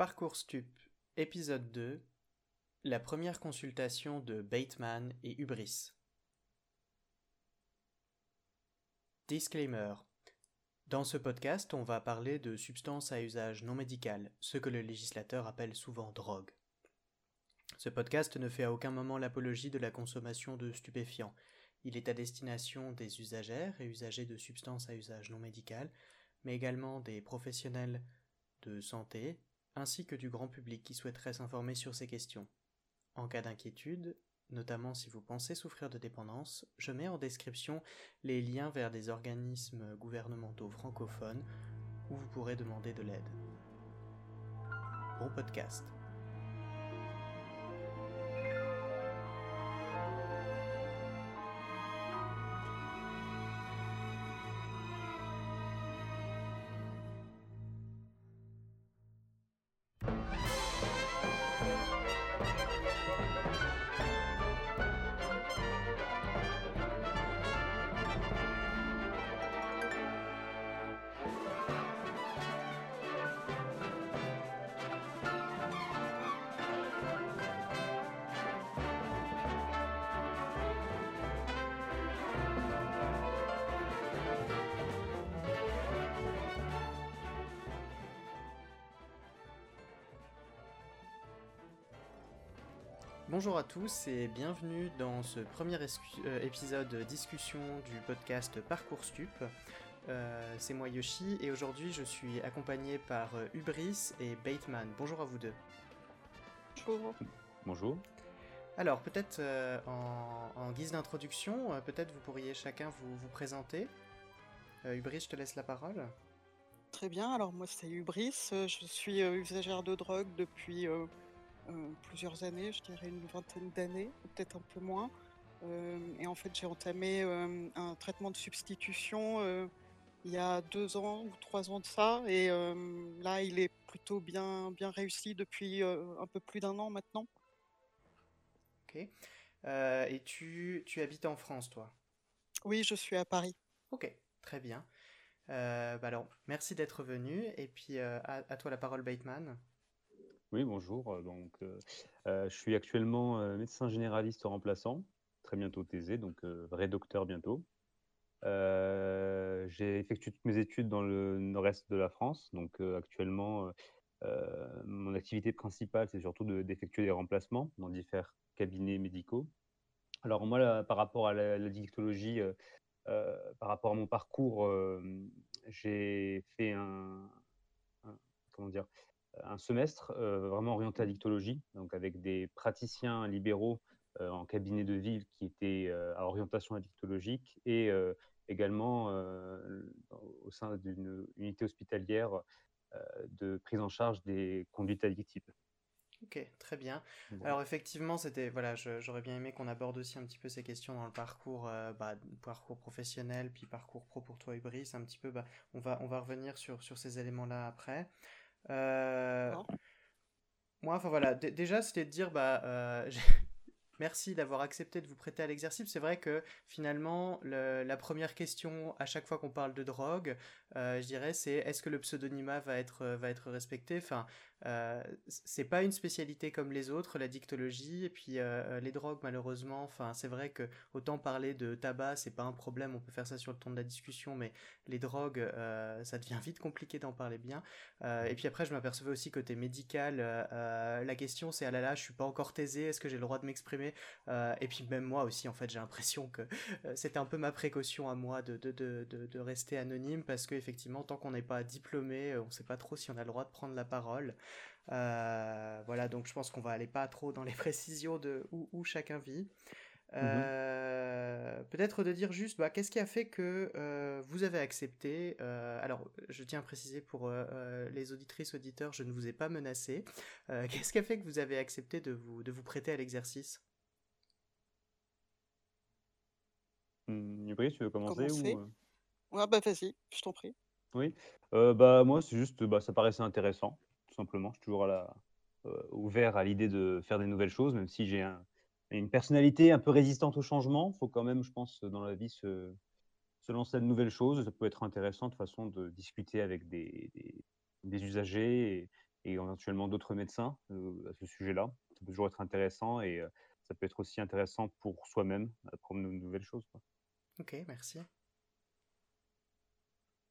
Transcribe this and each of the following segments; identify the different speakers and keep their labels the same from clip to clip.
Speaker 1: Parcours Stup, épisode 2 La première consultation de Bateman et Hubris. Disclaimer Dans ce podcast, on va parler de substances à usage non médical, ce que le législateur appelle souvent drogue. Ce podcast ne fait à aucun moment l'apologie de la consommation de stupéfiants. Il est à destination des usagères et usagers de substances à usage non médical, mais également des professionnels de santé, ainsi que du grand public qui souhaiterait s'informer sur ces questions. En cas d'inquiétude, notamment si vous pensez souffrir de dépendance, je mets en description les liens vers des organismes gouvernementaux francophones où vous pourrez demander de l'aide. Bon podcast. Bonjour à tous et bienvenue dans ce premier euh, épisode discussion du podcast Parcours Stup. Euh, c'est moi Yoshi et aujourd'hui je suis accompagné par euh, Hubris et Bateman. Bonjour à vous deux.
Speaker 2: Bonjour.
Speaker 3: Bonjour.
Speaker 1: Alors peut-être en, guise d'introduction, peut-être vous pourriez chacun vous, vous présenter. Hubris, je te laisse la parole.
Speaker 2: Très bien, alors moi c'est Hubris, je suis usagère de drogue depuis euh, plusieurs années, je dirais une vingtaine d'années, peut-être un peu moins. Euh, et en fait, j'ai entamé euh, un traitement de substitution il y a deux ans ou trois ans de ça. Et là, il est plutôt bien, bien réussi depuis un peu plus d'un an maintenant.
Speaker 1: Ok. et tu, tu, habites en France, toi?
Speaker 2: Oui, je suis à Paris.
Speaker 1: Ok, très bien. Bah alors, merci d'être venu. Et puis, à, à, toi la parole, Bateman.
Speaker 3: Oui, bonjour. Euh, donc, euh, euh, je suis actuellement médecin généraliste remplaçant, très bientôt thésé, donc vrai docteur bientôt. j'ai effectué toutes mes études dans le nord-est de la France, donc actuellement, mon activité principale, c'est surtout d'effectuer des remplacements dans différents cabinets médicaux. Alors moi, par rapport à la, dictologie, par rapport à mon parcours, j'ai fait un, comment dire, un semestre euh, vraiment orienté à dictologie, donc avec des praticiens libéraux euh, en cabinet de ville qui étaient euh, à orientation addictologique et également au sein d'une unité hospitalière de prise en charge des conduites addictives.
Speaker 1: Ok, très bien. Alors effectivement, c'était voilà, j'aurais bien aimé qu'on aborde aussi un petit peu ces questions dans le parcours, bah, parcours professionnel, puis parcours pro pour toi, Ibris. Un petit peu, bah, on va on va revenir sur sur ces éléments-là après. Euh, moi, enfin voilà, déjà c'était de dire, bah, euh, merci d'avoir accepté de vous prêter à l'exercice. C'est vrai que finalement, la première question à chaque fois qu'on parle de drogue, je dirais, c'est est-ce que le pseudonymat va être, va être respecté? Enfin, euh, c'est pas une spécialité comme les autres, la dictologie, et puis euh, les drogues, malheureusement, enfin, c'est vrai que autant parler de tabac, c'est pas un problème, on peut faire ça sur le ton de la discussion, mais les drogues, euh, ça devient vite compliqué d'en parler bien. et puis après, je m'apercevais aussi côté médical, la question c'est ah là là, je suis pas encore taisé, est-ce que j'ai le droit de m'exprimer? Et puis même moi aussi, en fait, j'ai l'impression que c'était un peu ma précaution à moi de, de, de, rester anonyme, parce que effectivement, tant qu'on n'est pas diplômé, on sait pas trop si on a le droit de prendre la parole. Euh, voilà, donc je pense qu'on va aller pas trop dans les précisions de où, chacun vit. Mhm. Euh, peut-être de dire juste, bah, qu'est-ce qui a fait que euh, vous avez accepté Alors, je tiens à préciser pour les auditrices auditeurs, je ne vous ai pas menacé. qu'est-ce qui a fait que vous avez accepté de vous de vous prêter à l'exercice?
Speaker 3: Mmh, tu veux commencer, ou...
Speaker 2: Ouais, bah vas-y, je t'en prie.
Speaker 3: Oui, bah moi c'est juste, bah, ça paraissait intéressant tout simplement. Je suis toujours à la, euh, ouvert à l'idée de faire des nouvelles choses, même si j'ai une personnalité un peu résistante au changement. Il faut quand même, je pense, dans la vie, se, se lancer à de nouvelles choses. Ça peut être intéressant de façon de discuter avec des, des, usagers et éventuellement d'autres médecins à ce sujet-là. Ça peut toujours être intéressant et ça peut être aussi intéressant pour soi-même d'apprendre de nouvelles choses.
Speaker 1: Ok, merci.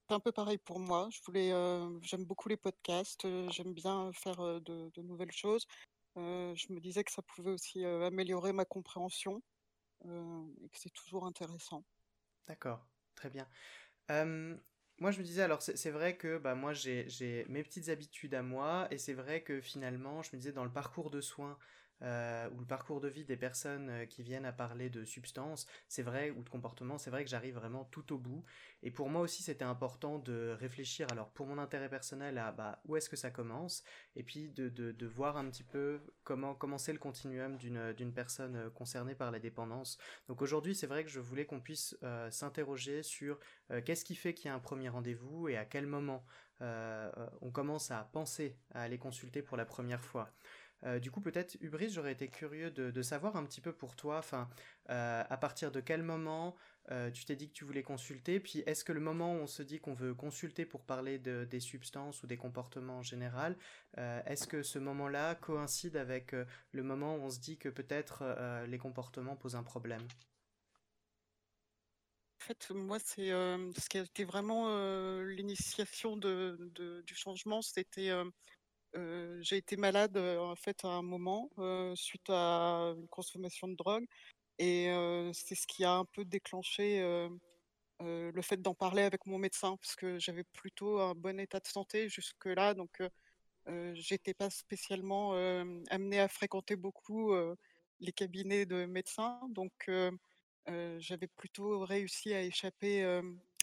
Speaker 2: Un peu pareil pour moi. Je voulais, j'aime beaucoup les podcasts, j'aime bien faire de, de nouvelles choses. je me disais que ça pouvait aussi améliorer ma compréhension et que c'est toujours intéressant.
Speaker 1: D'accord, très bien. moi, je me disais, alors c'est vrai que bah, moi j'ai mes petites habitudes à moi, et c'est vrai que finalement, je me disais dans le parcours de soins, euh, ou le parcours de vie des personnes euh, qui viennent à parler de substances, c'est vrai, ou de comportement, c'est vrai que j'arrive vraiment tout au bout. Et pour moi aussi, c'était important de réfléchir, alors pour mon intérêt personnel, à bah, où est-ce que ça commence, et puis de, de, voir un petit peu comment commencer le continuum d'une personne euh, concernée par la dépendance. Donc aujourd'hui, c'est vrai que je voulais qu'on puisse s'interroger sur qu'est-ce qui fait qu'il y a un premier rendez-vous et à quel moment on commence à penser à aller consulter pour la première fois. Euh, du coup, peut-être, Hubris, j'aurais été curieux de, savoir un petit peu pour toi, enfin, euh, à partir de quel moment euh, tu t'es dit que tu voulais consulter, puis est-ce que le moment où on se dit qu'on veut consulter pour parler de, des substances ou des comportements en général, est-ce que ce moment-là coïncide avec le moment où on se dit que peut-être les comportements posent un problème?
Speaker 2: En fait, moi, c'est ce qui a été vraiment l'initiation de, du changement, c'était j'ai été malade, en fait, à un moment, suite à une consommation de drogue et c'est ce qui a un peu déclenché, le fait d'en parler avec mon médecin parce que j'avais plutôt un bon état de santé jusque-là donc heu, j'étais pas spécialement, amenée à fréquenter beaucoup, les cabinets de médecins donc j'avais plutôt réussi à échapper,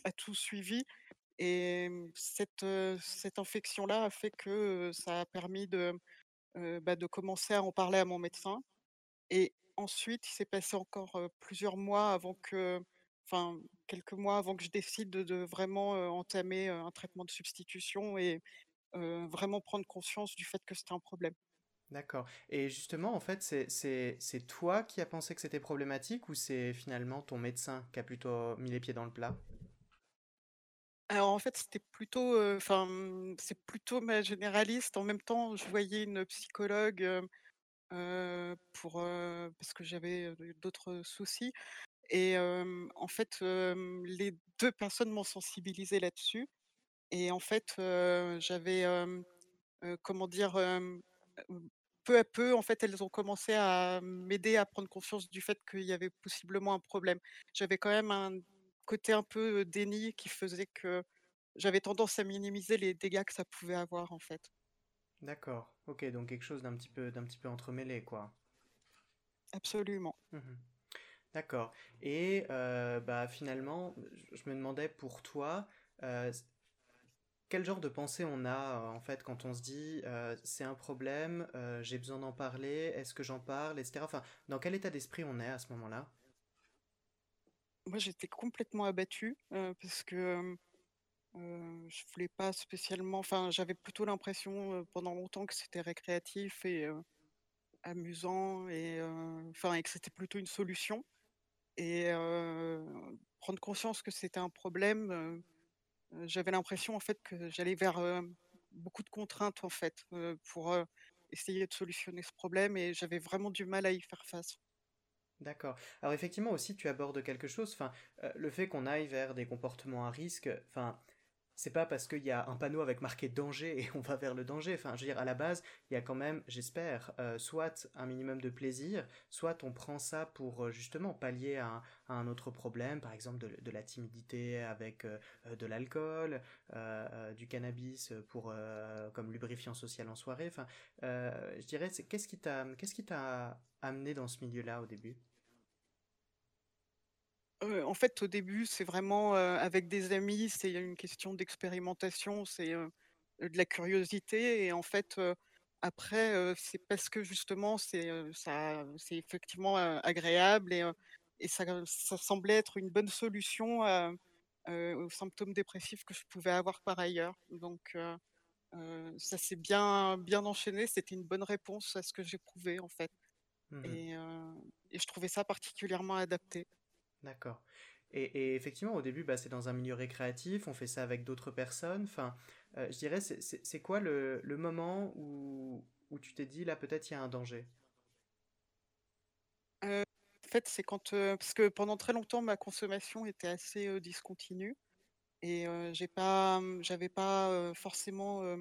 Speaker 2: à tout suivi et cette, cette infection-là a fait que, ça a permis de, bah, de commencer à en parler à mon médecin et ensuite, il s'est passé encore, plusieurs mois avant que enfin, quelques mois avant que je décide de vraiment, entamer, un traitement de substitution et vraiment prendre conscience du fait que c'était un problème.
Speaker 1: D'accord. Et justement, en fait, c'est toi qui as pensé que c'était problématique ou c'est finalement ton médecin qui a plutôt mis les pieds dans le plat?
Speaker 2: Alors en fait, c'était plutôt, enfin, mmh, c'est plutôt ma généraliste. En même temps, je voyais une psychologue, heu pour, heu, parce que j'avais, d'autres soucis et en fait, les 2 personnes m'ont sensibilisée là-dessus et en fait, j'avais, comment dire? Peu à peu, en fait, elles ont commencé à m'aider à prendre conscience du fait qu'il y avait possiblement un problème. J'avais quand même un côté un peu déni qui faisait que j'avais tendance à minimiser les dégâts que ça pouvait avoir en fait.
Speaker 1: D'accord. Ok, donc quelque chose d'un petit peu d'un petit peu entremêlé, quoi.
Speaker 2: Absolument.
Speaker 1: Mmh D'accord. Et euh, bah finalement, je me demandais pour toi, euh, quel genre de pensée on a en fait quand on se dit euh, c'est un problème, j'ai besoin d'en parler, est-ce que j'en parle, etc. Enfin, dans quel état d'esprit on est à ce moment-là?
Speaker 2: Moi, j'étais complètement abattue, parce que, hem, je voulais pas spécialement enfin, j'avais plutôt l'impression, pendant longtemps que c'était récréatif et amusant et enfin et que c'était plutôt une solution et prendre conscience que c'était un problème, j'avais l'impression, en fait, que j'allais vers, beaucoup de contraintes, en fait, pour, essayer de solutionner ce problème et j'avais vraiment du mal à y faire face.
Speaker 1: D'accord. Alors effectivement aussi tu abordes quelque chose, enfin, euh, le fait qu'on aille vers des comportements à risque, enfin, c'est pas parce qu'il y a un panneau avec marqué danger et on va vers le danger. Enfin, je veux dire, à la base, il y a quand même, j'espère, euh, soit un minimum de plaisir, soit on prend ça pour euh, justement pallier à, un autre problème, par exemple de, la timidité avec de l'alcool, du cannabis pour comme lubrifiant social en soirée. Enfin, je dirais, qu'est-ce qui t'a, qu'est-ce qui t'a amené dans ce milieu-là au début?
Speaker 2: En fait, au début, c'est vraiment, avec des amis, c'est une question d'expérimentation, c'est, de la curiosité et en fait, après, c'est parce que justement c'est, effectivement, agréable et ça ça semblait être une bonne solution, aux symptômes dépressifs que je pouvais avoir par ailleurs. Donc ça s'est bien bien enchaîné, c'était une bonne réponse à ce que j'éprouvais, en fait
Speaker 1: Mmh
Speaker 2: et je trouvais ça particulièrement adapté.
Speaker 1: D'accord. Et, effectivement, au début, bah, c'est dans un milieu récréatif, on fait ça avec d'autres personnes. Enfin, euh, je dirais, c'est quoi le, moment où, tu t'es dit, là, peut-être il y a un danger?
Speaker 2: Euh, En fait, c'est quand... parce que pendant très longtemps, ma consommation était assez discontinue. Et j'ai pas, j'avais pas forcément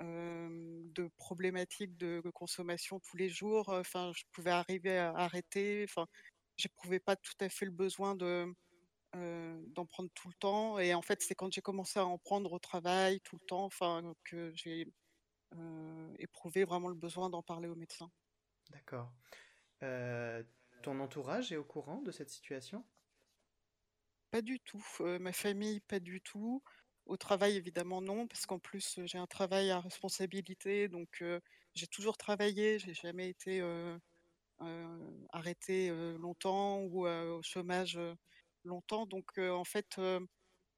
Speaker 2: de problématiques de consommation tous les jours. Enfin, je pouvais arriver à arrêter. Enfin, j'éprouvais pas tout à fait le besoin de d'en prendre tout le temps. Et en fait, c'est quand j'ai commencé à en prendre au travail tout le temps, enfin, que j'ai éprouvé vraiment le besoin d'en parler au médecin.
Speaker 1: D'accord. ton entourage est au courant de cette situation?
Speaker 2: Pas du tout. ma famille, pas du tout. Au travail, évidemment, non, parce qu'en plus, j'ai un travail à responsabilité, donc j'ai toujours travaillé, j'ai jamais été arrêtée longtemps ou au chômage longtemps. Donc, en fait,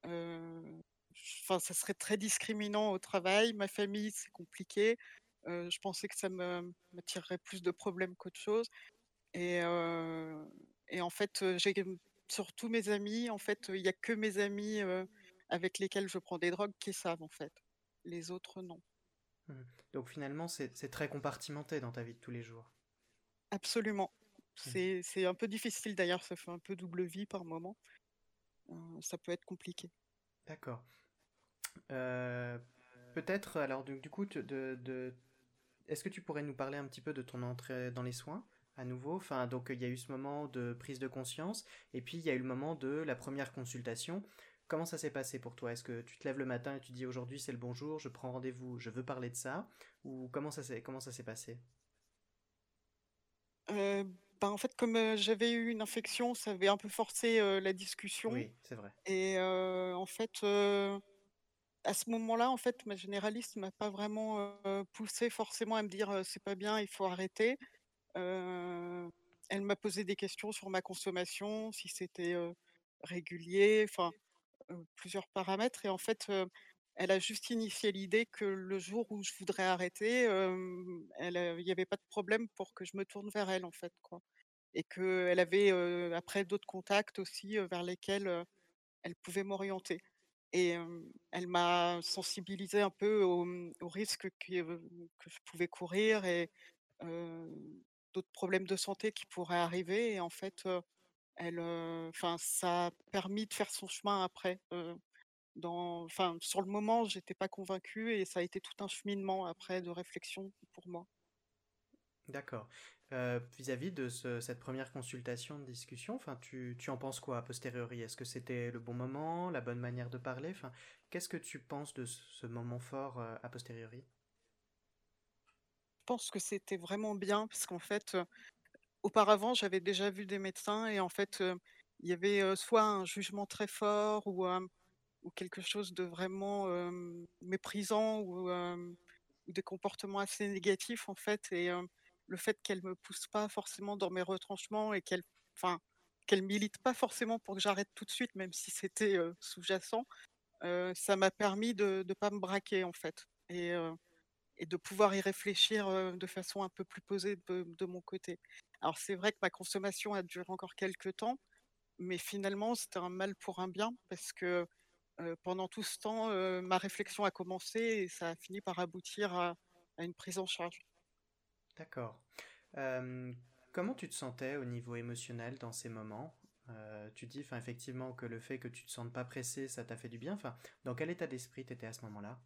Speaker 2: ça serait très discriminant au travail. Ma famille, c'est compliqué. je pensais que ça me m'attirerait plus de problèmes qu'autre chose. Et, et en fait, j'ai surtout mes amis, en fait, il n'y a que mes amis avec lesquels je prends des drogues qui savent, en fait. Les autres, non.
Speaker 1: Mmh. Donc finalement, c'est très compartimenté dans ta vie de tous les jours.
Speaker 2: Absolument. Mmh. C'est un peu difficile d'ailleurs, ça fait un peu double vie par moment. ça peut être compliqué.
Speaker 1: D'accord. Peut-être, alors du, coup, de, de... est-ce que tu pourrais nous parler un petit peu de ton entrée dans les soins à nouveau? Enfin, donc il y a eu ce moment de prise de conscience, et puis il y a eu le moment de la première consultation. Comment ça s'est passé pour toi? Est-ce que tu te lèves le matin et tu dis aujourd'hui c'est le bonjour, je prends rendez-vous, je veux parler de ça? Ou comment ça s'est, comment ça s'est passé?
Speaker 2: Ben, En fait, comme j'avais eu une infection, ça avait un peu forcé la discussion.
Speaker 1: Oui, c'est vrai.
Speaker 2: Et en fait, à ce moment-là, en fait, ma généraliste m'a pas vraiment poussé forcément à me dire c'est pas bien, il faut arrêter. elle m'a posé des questions sur ma consommation, si c'était régulier, enfin plusieurs paramètres. Et en fait, elle a juste initié l'idée que le jour où je voudrais arrêter, il n'y avait pas de problème pour que je me tourne vers elle, en fait. Et qu'elle avait après d'autres contacts aussi vers lesquels elle pouvait m'orienter. Et elle m'a sensibilisé un peu aux, mmh, risques que, je pouvais courir et d'autres problèmes de santé qui pourraient arriver. Et en fait, elle, ça a permis de faire son chemin après. Dans, enfin, sur le moment, j'étais pas convaincue et ça a été tout un cheminement après de réflexion pour moi.
Speaker 1: D'accord. vis-à-vis de cette première consultation, de discussion, enfin, tu, tu en penses quoi a posteriori? Est-ce que c'était le bon moment, la bonne manière de parler? Enfin, qu'est-ce que tu penses de ce moment fort a posteriori?
Speaker 2: Je pense que c'était vraiment bien parce qu'en fait, auparavant, j'avais déjà vu des médecins et en fait, il y avait soit un jugement très fort ou, ou quelque chose de vraiment méprisant ou, des comportements assez négatifs en fait. Et le fait qu'elle me pousse pas forcément dans mes retranchements et qu'elle, enfin, qu'elle milite pas forcément pour que j'arrête tout de suite, même si c'était sous-jacent, ça m'a permis de ne pas me braquer en fait et, et de pouvoir y réfléchir de façon un peu plus posée de mon côté. Alors c'est vrai que ma consommation a duré encore quelques temps, mais finalement c'était un mal pour un bien parce que pendant tout ce temps, ma réflexion a commencé et ça a fini par aboutir à, une prise en charge.
Speaker 1: D'accord. comment tu te sentais au niveau émotionnel dans ces moments? Tu dis effectivement que le fait que tu te sentes pas pressé, ça t'a fait du bien. Enfin, dans quel état d'esprit tu étais à ce moment-là?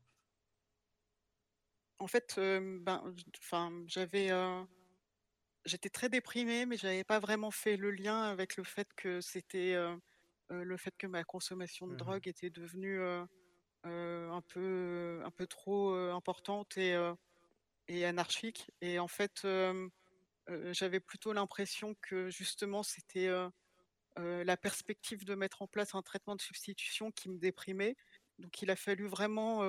Speaker 2: En fait, ben, j'avais j'étais très déprimée, mais j'avais pas vraiment fait le lien avec le fait que c'était le fait que ma consommation de mmh drogue était devenue un peu un peu trop importante et, et anarchique. Et en fait, j'avais plutôt l'impression que justement c'était la perspective de mettre en place un traitement de substitution qui me déprimait. Donc il a fallu vraiment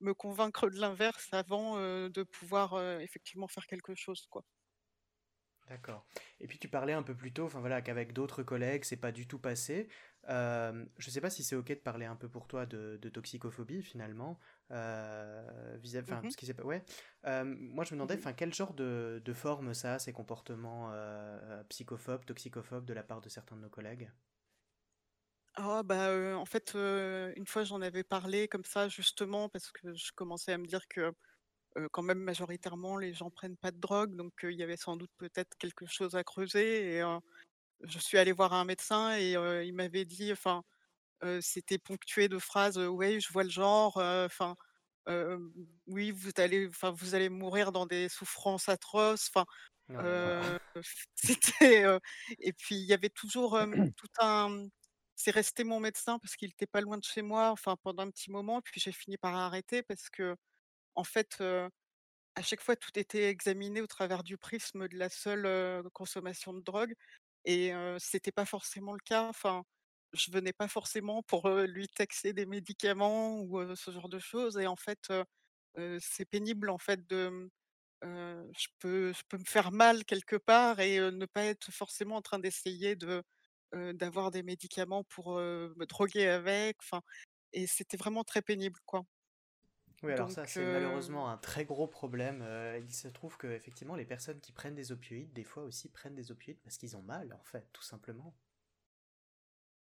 Speaker 2: me convaincre de l'inverse avant de pouvoir effectivement faire quelque chose, quoi.
Speaker 1: D'accord. Et puis tu parlais un peu plus tôt, enfin voilà, qu'avec d'autres collègues, c'est pas du tout passé. Euh, je sais pas si c'est ok de parler un peu pour toi de, toxicophobie finalement, euh, vis enfin, mmh ce qui s'est ouais. Euh, moi je me demandais, mmh enfin, quel genre de, de forme ça a, ces comportements euh, psychophobes, toxicophobes de la part de certains de nos collègues?
Speaker 2: Ah bah, en fait, une fois j'en avais parlé comme ça justement parce que je commençais à me dire que, quand même majoritairement les gens prennent pas de drogue donc il y avait sans doute peut-être quelque chose à creuser et je suis allée voir un médecin et il m'avait dit enfin, c'était ponctué de phrases, «Ouais, je vois le genre», enfin, «Oui, vous allez enfin, vous allez mourir dans des souffrances atroces», enfin, heu, c'était, et puis il y avait toujours, tout un, c'est resté mon médecin parce qu'il était pas loin de chez moi, enfin pendant un petit moment, puis j'ai fini par arrêter parce qu'en fait, à chaque fois tout était examiné au travers du prisme de la seule, consommation de drogue et c'était pas forcément le cas. Enfin, je venais pas forcément pour, lui taxer des médicaments ou ce genre de choses et en fait, c'est pénible en fait de, je peux je peux me faire mal quelque part et ne pas être forcément en train d'essayer de, d'avoir des médicaments pour, me droguer avec, et c'était vraiment très pénible, quoi.
Speaker 1: Oui, alors
Speaker 2: Donc
Speaker 1: ça, c'est
Speaker 2: heu
Speaker 1: malheureusement un très gros problème. Euh, il se trouve que effectivement, les personnes qui prennent des opioïdes, des fois aussi prennent des opioïdes parce qu'ils ont mal, en fait, tout simplement.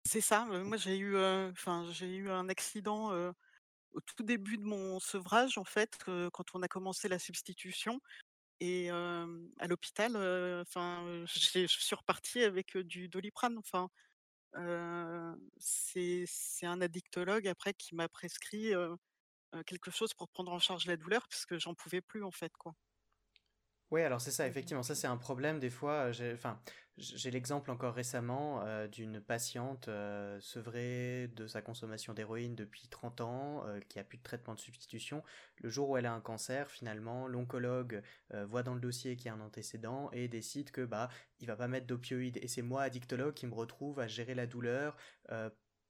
Speaker 2: c'est ça, moi j'ai eu, heu, enfin j'ai eu un accident, au tout début de mon sevrage en fait, quand on a commencé la substitution et à l'hôpital, enfin, je suis repartie avec, du Doliprane, enfin, c'est un addictologue après qui m'a prescrit, quelque chose pour prendre en charge la douleur parce que j'en pouvais plus en fait, quoi.
Speaker 1: Oui, alors c'est ça,
Speaker 2: Donc
Speaker 1: effectivement, ça c'est un problème des fois. euh, J'ai, enfin, j'ai l'exemple encore récemment euh, d'une patiente euh, sevrée de sa consommation d'héroïne depuis 30 ans, euh, qui a plus de traitement de substitution. Le jour où elle a un cancer, finalement, l'oncologue euh, voit dans le dossier qu'il y a un antécédent et décide que bah il va pas mettre d'opioïdes. Et c'est moi, addictologue, qui me retrouve à gérer la douleur.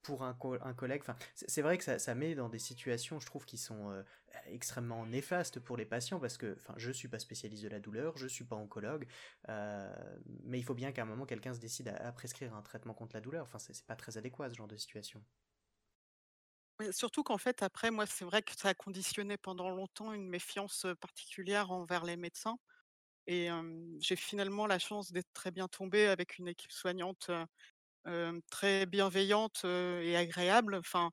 Speaker 1: Euh, pour un, un collègue, c'est vrai que ça, met dans des situations, je trouve, qui sont euh, extrêmement néfaste pour les patients parce que enfin je suis pas spécialiste de la douleur, je suis pas oncologue, euh, mais il faut bien qu'à un moment quelqu'un se décide à, prescrire un traitement contre la douleur. Enfin c'est pas très adéquat ce genre de situation.
Speaker 2: Surtout qu'en fait, après, moi, c'est vrai que ça a conditionné pendant longtemps une méfiance, heu, particulière envers les médecins et j'ai finalement la chance d'être très bien tombée avec une équipe soignante, très bienveillante, heu et agréable. Enfin,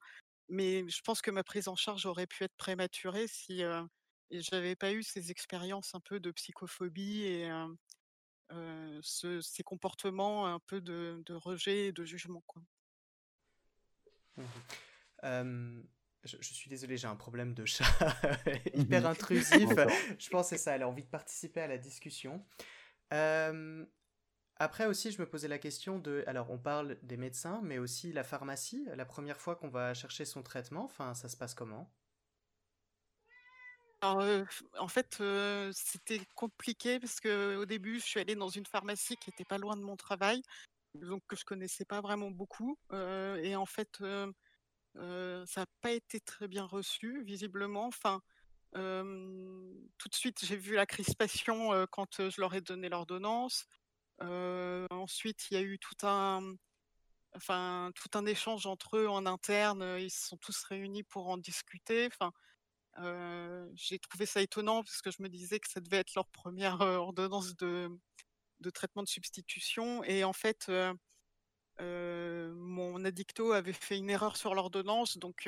Speaker 2: mais je pense que ma prise en charge aurait pu être prématurée si, et j'avais pas eu ces expériences un peu de psychophobie et ce ces comportements un peu de de rejet et de jugement, quoi.
Speaker 1: Euh, je, je suis désolé, j'ai un problème de chat hyper
Speaker 3: Mhm.
Speaker 1: intrusif. Je pense que c'est ça, elle a envie de participer à la discussion. Euh, après aussi, je me posais la question de, alors on parle des médecins, mais aussi la pharmacie. La première fois qu'on va chercher son traitement, enfin ça se passe comment?
Speaker 2: F en fait, heu, c'était compliqué parce qu'au début, je suis allée dans une pharmacie qui était pas loin de mon travail, donc que je connaissais pas vraiment beaucoup, heu et en fait, ça a pas été très bien reçu visiblement. Enfin, tout de suite, j'ai vu la crispation, quand, je leur ai donné l'ordonnance. Heu, ensuite, il y a eu tout un, enfin, tout un échange entre eux en interne, ils se sont tous réunis pour en discuter. Enfin, Heu, j'ai trouvé ça étonnant parce que je me disais que ça devait être leur première re ordonnance de de traitement de substitution et en fait, mon addicto avait fait une erreur sur l'ordonnance donc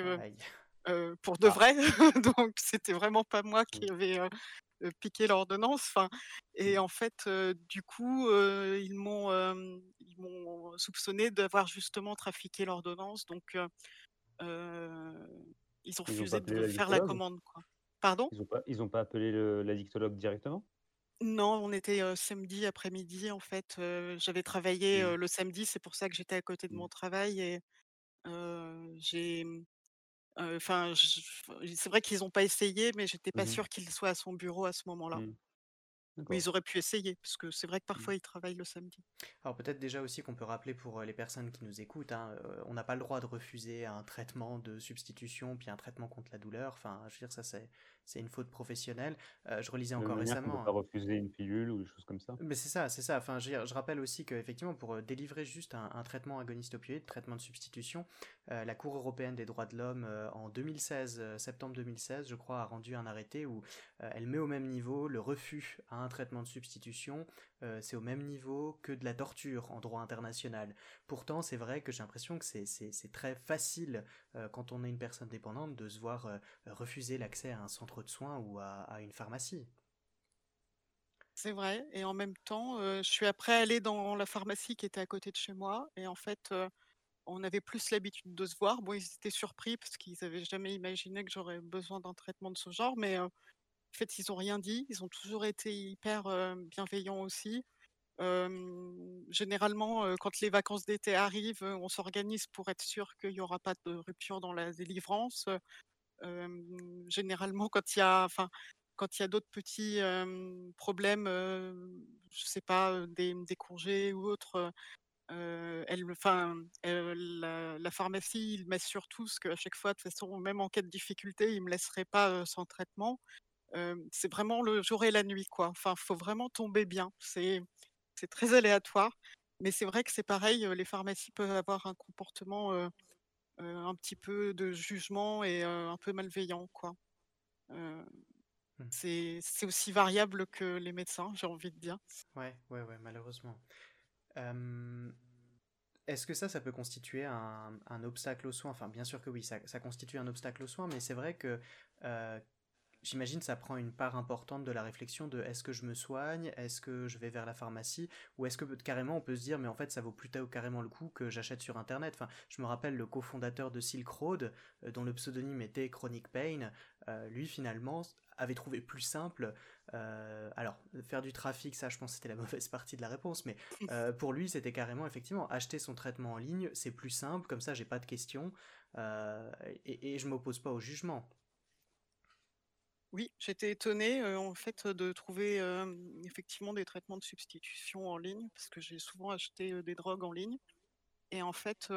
Speaker 2: pour de
Speaker 3: Ah.
Speaker 2: vrai. Donc c'était vraiment pas moi qui avais, heu, piqué l'ordonnance, enfin et
Speaker 3: mm.
Speaker 2: en fait, heu, du coup, heu, ils m'ont, ils m'ont soupçonné d'avoir justement trafiqué l'ordonnance donc ils ont
Speaker 3: Ils ont
Speaker 2: refusé
Speaker 3: appelé
Speaker 2: de faire la commande, quoi. Pardon?
Speaker 3: Ils ont pas ils ont pas appelé l'addictologue directement?
Speaker 2: Non, on était, samedi après-midi en fait, j'avais travaillé,
Speaker 3: Mmh,
Speaker 2: le samedi, c'est pour ça que j'étais à côté de
Speaker 3: mmh,
Speaker 2: mon travail et j'ai, mmh, enfin, c'est vrai qu'ils ont pas essayé, mais j'étais pas
Speaker 3: mmh mh,
Speaker 2: sûre qu'il soit à son bureau à ce moment-là.
Speaker 3: mmh.
Speaker 2: Mais ils auraient pu essayer, parce que c'est vrai que
Speaker 3: Mmh,
Speaker 2: parfois ils travaillent le samedi.
Speaker 1: Alors peut-être déjà aussi qu'on peut rappeler pour les personnes qui nous écoutent, hein, on n'a pas le droit de refuser un traitement de substitution puis un traitement contre la douleur. Enfin, je veux dire ça c'est c'est une faute professionnelle. Euh, je relisais encore
Speaker 3: qu'on ne peut
Speaker 1: récemment.
Speaker 3: pas
Speaker 1: hein.
Speaker 3: refuser une pilule ou des choses comme ça.
Speaker 1: Mais c'est ça, c'est ça. Enfin, je, rappelle aussi qu'effectivement, pour délivrer juste un, un traitement agoniste opioïde, traitement de substitution, euh, la Cour européenne des droits de l'homme, euh, en 2016, euh, septembre 2016, je crois, a rendu un arrêté où elle met au même niveau le refus à un traitement de substitution, euh, c'est au même niveau que de la torture en droit international. Pourtant, c'est vrai que j'ai l'impression que c'est très facile, euh, quand on est une personne dépendante, de se voir euh, refuser l'accès à un centre de soins ou à, à une pharmacie.
Speaker 2: C'est vrai. Et en même temps, je suis après allée dans la pharmacie qui était à côté de chez moi. Et en fait, on avait plus l'habitude de se voir. Bon, ils étaient surpris parce qu'ils n'avaient jamais imaginé que j'aurais besoin d'un traitement de ce genre. Mais en fait, ils n'ont rien dit. Ils ont toujours été hyper euh, bienveillants aussi. Généralement, quand les vacances d'été arrivent, on s'organise pour être sûr qu'il n'y aura pas de rupture dans la délivrance. Généralement, quand il y a, enfin, quand il y a d'autres petits problèmes, je sais pas, des, congés ou autres, euh, enfin, la, la pharmacie, ils m'assurent tous qu'à chaque fois, de toute façon, même en cas de difficulté, ils me laisseraient pas sans traitement. Euh, c'est vraiment le jour et la nuit, quoi. Enfin, faut vraiment tomber bien. C'est, très aléatoire. Mais c'est vrai que c'est pareil, les pharmacies peuvent avoir un comportement euh, euh, un petit peu de jugement et un peu malveillant, quoi.
Speaker 1: Hmm.
Speaker 2: c'est, aussi variable que les médecins, j'ai envie de dire.
Speaker 1: Ouais, ouais, ouais, malheureusement. Est-ce que ça, ça peut constituer un, un obstacle aux soins? Enfin, bien sûr que oui, ça, ça constitue un obstacle aux soins, mais c'est vrai que euh, j'imagine ça prend une part importante de la réflexion de est-ce que je me soigne, est-ce que je vais vers la pharmacie, ou est-ce que carrément on peut se dire mais en fait ça vaut plutôt carrément le coup que j'achète sur Internet. Enfin, je me rappelle le cofondateur de Silk Road, euh, dont le pseudonyme était Chronic Pain, euh, lui finalement avait trouvé plus simple. euh, alors, faire du trafic, ça je pense que c'était la mauvaise partie de la réponse, mais euh, pour lui, c'était carrément, effectivement, acheter son traitement en ligne, c'est plus simple, comme ça, j'ai pas de questions, euh, et, et je m'oppose pas au jugement.
Speaker 2: Oui, j'étais étonnée en fait de trouver effectivement des traitements de substitution en ligne, parce que j'ai souvent acheté des drogues en ligne. Et en fait,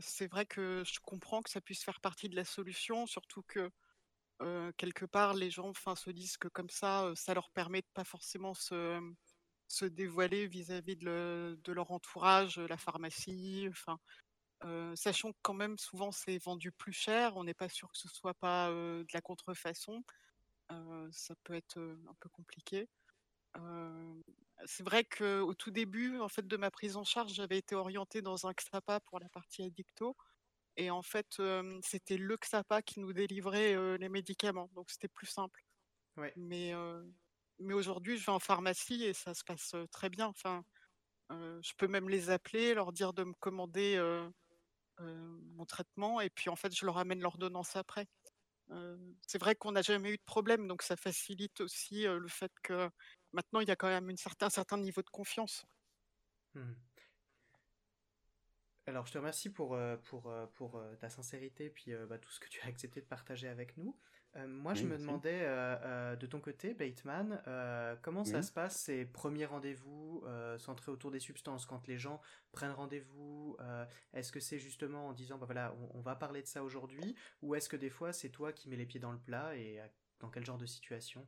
Speaker 2: c'est vrai que je comprends que ça puisse faire partie de la solution, surtout que quelque part les gens enfin, se disent que comme ça, ça leur permet de pas forcément se, se dévoiler vis-à-vis de, de leur entourage, la pharmacie, enfin. Euh, sachant que quand même souvent c'est vendu plus cher, on n'est pas sûr que ce soit pas euh, de la contrefaçon, euh, ça peut être un peu compliqué. C'est vrai qu'au tout début en fait de ma prise en charge, j'avais été orientée dans un XAPA pour la partie addicto, et en fait c'était le XAPA qui nous délivrait les médicaments, donc c'était plus simple.
Speaker 1: Ouais,
Speaker 2: Mais mais aujourd'hui je vais en pharmacie et ça se passe très bien. Enfin, je peux même les appeler, leur dire de me commander. Euh, mon traitement et puis en fait je leur amène l'ordonnance après. Euh, c'est vrai qu'on n'a jamais eu de problème, donc ça facilite aussi euh, le fait que maintenant il y a quand même une certain, un certain niveau de confiance.
Speaker 1: Mhm. Alors, je te remercie pour, pour, pour ta sincérité, puis euh, bah, tout ce que tu as accepté de partager avec nous. Euh, moi, je me
Speaker 3: merci.
Speaker 1: demandais, euh, euh, de ton côté, Bateman, comment ça se passe ces premiers rendez-vous centrés autour des substances, quand les gens prennent rendez-vous, est-ce que c'est justement en disant, bah voilà, on, on va parler de ça aujourd'hui, ou est-ce que des fois c'est toi qui mets les pieds dans le plat et dans quel genre de situation?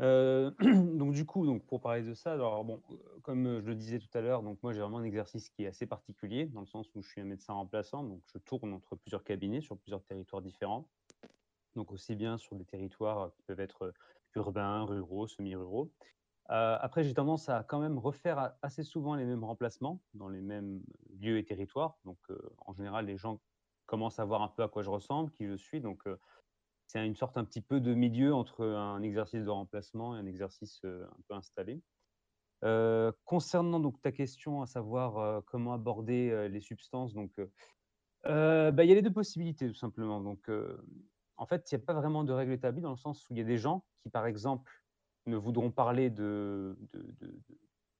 Speaker 3: Euh, donc du coup, donc pour parler de ça, alors bon, comme je le disais tout à l'heure, donc moi j'ai vraiment un exercice qui est assez particulier dans le sens où je suis un médecin remplaçant, donc je tourne entre plusieurs cabinets sur plusieurs territoires différents, donc aussi bien sur des territoires qui peuvent être urbains, ruraux, semi-ruraux. Après, j'ai tendance à quand même refaire assez souvent les mêmes remplacements dans les mêmes lieux et territoires. Donc en général, les gens commencent à voir un peu à quoi je ressemble, qui je suis, donc c'est une sorte un petit peu de milieu entre un exercice de remplacement et un exercice un peu installé. Concernant donc ta question, à savoir comment aborder les substances, donc bah, il y a les deux possibilités tout simplement. Donc en fait, il n'y a pas vraiment de règle établie dans le sens où il y a des gens qui, par exemple, ne voudront parler de,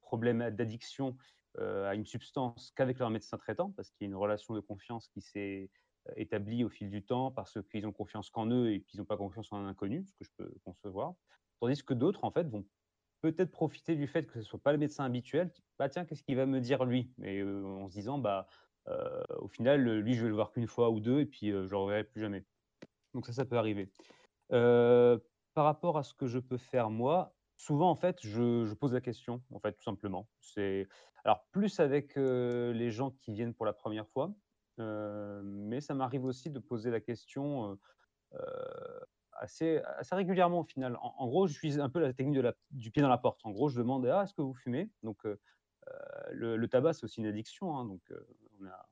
Speaker 3: problèmes d'addiction euh, à une substance qu'avec leur médecin traitant, parce qu'il y a une relation de confiance qui s'est euh, établie au fil du temps, parce qu'ils ont confiance qu'en eux et qu'ils n'ont pas confiance en un inconnu, ce que je peux concevoir. Tandis que d'autres, en fait, vont peut-être profiter du fait que ce ne soit pas le médecin habituel. Bah tiens, qu'est-ce qu'il va me dire lui? Mais euh, en se disant, bah, euh, au final, lui, je vais le voir qu'une fois ou deux, et puis je ne le reverrai plus jamais. Donc ça, ça peut arriver. par rapport à ce que je peux faire moi, souvent en fait, je, pose la question, en fait, tout simplement. C'est alors plus avec les gens qui viennent pour la première fois, mais ça m'arrive aussi de poser la question assez, régulièrement au final. En, gros, je suis un peu la technique du pied dans la porte. En gros, je demande ah, est-ce que vous fumez? Donc, le, tabac, c'est aussi une addiction. Hein, donc, on a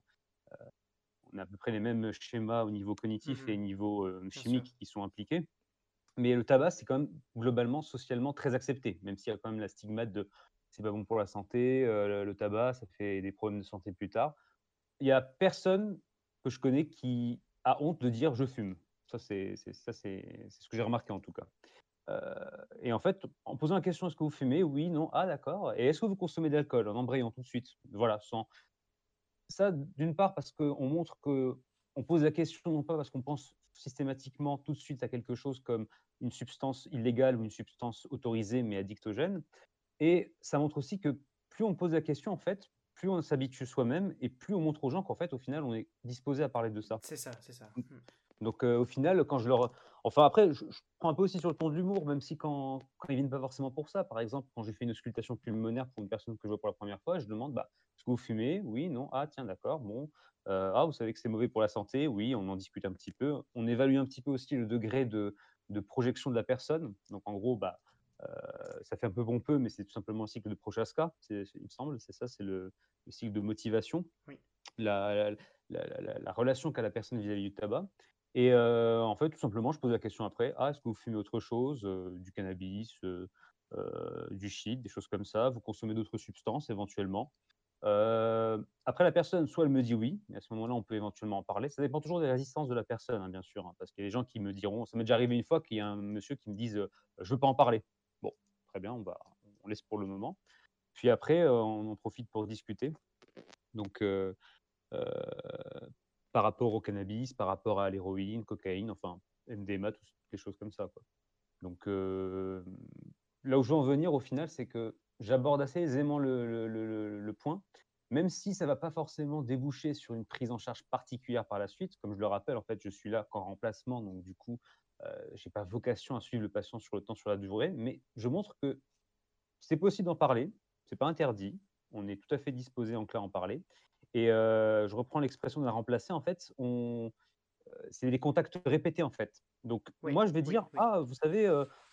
Speaker 3: on a à peu près les mêmes schémas au niveau cognitif et au mmh niveau chimique qui sont impliqués. Mais le tabac, c'est quand même globalement socialement très accepté, même s'il y a quand même la stigmate de c'est pas bon pour la santé, le, tabac, ça fait des problèmes de santé plus tard. Il y a personne que je connais qui a honte de dire je fume. Ça, c'est ce que j'ai remarqué en tout cas. et en fait, en posant la question est-ce que vous fumez? Oui, non, ah d'accord. Et est-ce que vous consommez de l'alcool? En embrayant tout de suite. Voilà, sans, ça, d'une part, parce qu'on montre que on pose la question non pas parce qu'on pense systématiquement tout de suite à quelque chose comme une substance illégale ou une substance autorisée mais addictogène. Et ça montre aussi que plus on pose la question, en fait, plus on s'habitue soi-même et plus on montre aux gens qu'en fait, au final, on est disposé à parler de ça.
Speaker 1: C'est ça, c'est ça.
Speaker 3: Donc, au final, quand je leur. Enfin, après, je, prends un peu aussi sur le ton de l'humour, même si quand, quand ils viennent pas forcément pour ça. Par exemple, quand j'ai fait une auscultation pulmonaire pour une personne que je vois pour la première fois, je demande bah, est-ce que vous fumez? Oui, non. Ah, tiens, d'accord. Bon. ah, vous savez que c'est mauvais pour la santé? Oui, on en discute un petit peu. On évalue un petit peu aussi le degré de, de projection de la personne. Donc, en gros, bah, ça fait un peu bon peu, mais c'est tout simplement un cycle de Prochaska, il me semble. C'est ça, c'est le, cycle de motivation. La, la, la, relation qu'a la personne vis à -vis du tabac. Et en fait, tout simplement, je pose la question après: «Ah, est-ce que vous fumez autre chose, du cannabis, du shit, des choses comme ça? Vous consommez d'autres substances éventuellement?» après la personne, soit elle me dit: «Oui» et à ce moment-là, on peut éventuellement en parler. Ça dépend toujours des résistances de la personne, hein, bien sûr, hein, parce qu'il y a des gens qui me diront ça m'est déjà arrivé une fois qu'il y a un monsieur qui me dise: «Je veux pas en parler». Bon, très bien, on va on laisse pour le moment. Puis après, on en profite pour discuter. Donc par rapport au cannabis, par rapport à l'héroïne, cocaïne, enfin MDMA, toutes les choses comme ça. Donc là où je veux en venir au final, c'est que j'aborde assez aisément le, point, même si ça ne va pas forcément déboucher sur une prise en charge particulière par la suite. Comme je le rappelle, en fait, je suis là qu'en remplacement, donc du coup, euh, je n'ai pas vocation à suivre le patient sur le temps, sur la durée, mais je montre que c'est possible d'en parler, c'est pas interdit, on est tout à fait disposé en clair à en parler, et je reprends l'expression de la remplacer. En fait, on, c'est des contacts répétés en fait. Donc moi, je vais dire, ah, vous savez,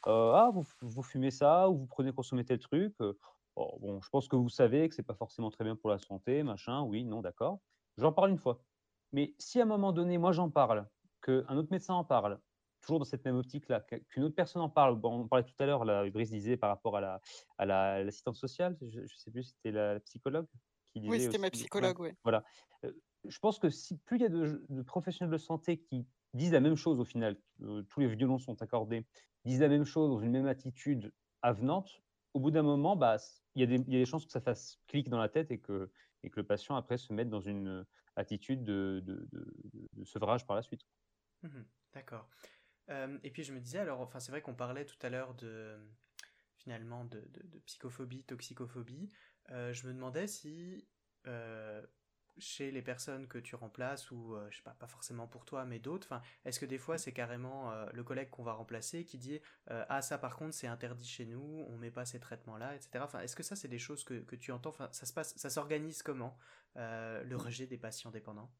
Speaker 3: ah, vous, vous, fumez ça ou vous prenez consommer tel truc. bon, je pense que vous savez que c'est pas forcément très bien pour la santé, machin. Oui, non, d'accord. J'en parle une fois. Mais si à un moment donné, moi j'en parle, qu'un autre médecin en parle, toujours dans cette même optique-là, qu'une autre personne en parle. Bon, on parlait tout à l'heure, la Brice disait par rapport à la à l'assistante sociale, je ne sais plus si c'était la psychologue?
Speaker 2: Oui, c'était ma psychologue, oui.
Speaker 3: Voilà. je pense que si plus il y a de, professionnels de santé qui disent la même chose au final, tous les violons sont accordés, disent la même chose dans une même attitude avenante, au bout d'un moment, bah, il, y a des, il y a des chances que ça fasse clic dans la tête et que, et que le patient après se mette dans une attitude de, de, de, sevrage par la suite.
Speaker 1: Mmh d'accord. et puis je me disais, alors, enfin, c'est vrai qu'on parlait tout à l'heure de finalement de, psychophobie, toxicophobie. Euh, je me demandais si euh, chez les personnes que tu remplaces ou euh, je sais pas pas forcément pour toi mais d'autres enfin est-ce que des fois c'est carrément le collègue qu'on va remplacer qui dit ah ça par contre c'est interdit chez nous on met pas ces traitements là etc enfin est-ce que ça c'est des choses que, que tu entends? Enfin ça se passe ça s'organise comment le rejet des patients dépendants?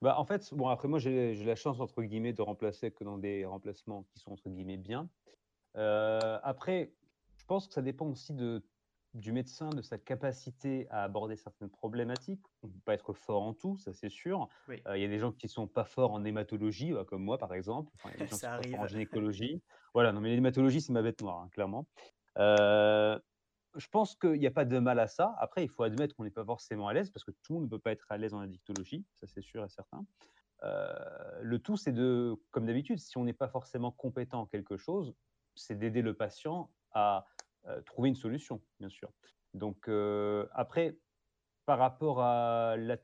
Speaker 3: Bah, en fait, bon, après moi, j'ai la chance, entre guillemets, de remplacer que dans des remplacements qui sont, entre guillemets, bien. après, je pense que ça dépend aussi de du médecin, de sa capacité à aborder certaines problématiques. On ne peut pas être fort en tout, ça c'est sûr. Il y a des gens qui ne sont pas forts en hématologie, bah, comme moi par exemple. il y a des gens qui sont pas forts en gynécologie. voilà, non mais l'hématologie c'est ma bête noire, hein, clairement. je pense qu'il n'y a pas de mal à ça. Après, il faut admettre qu'on n'est pas forcément à l'aise parce que tout le monde ne peut pas être à l'aise en addictologie, ça c'est sûr et certain. le tout, c'est de, comme d'habitude, si on n'est pas forcément compétent en quelque chose, c'est d'aider le patient à euh, trouver une solution, bien sûr. Donc euh, après, par rapport à la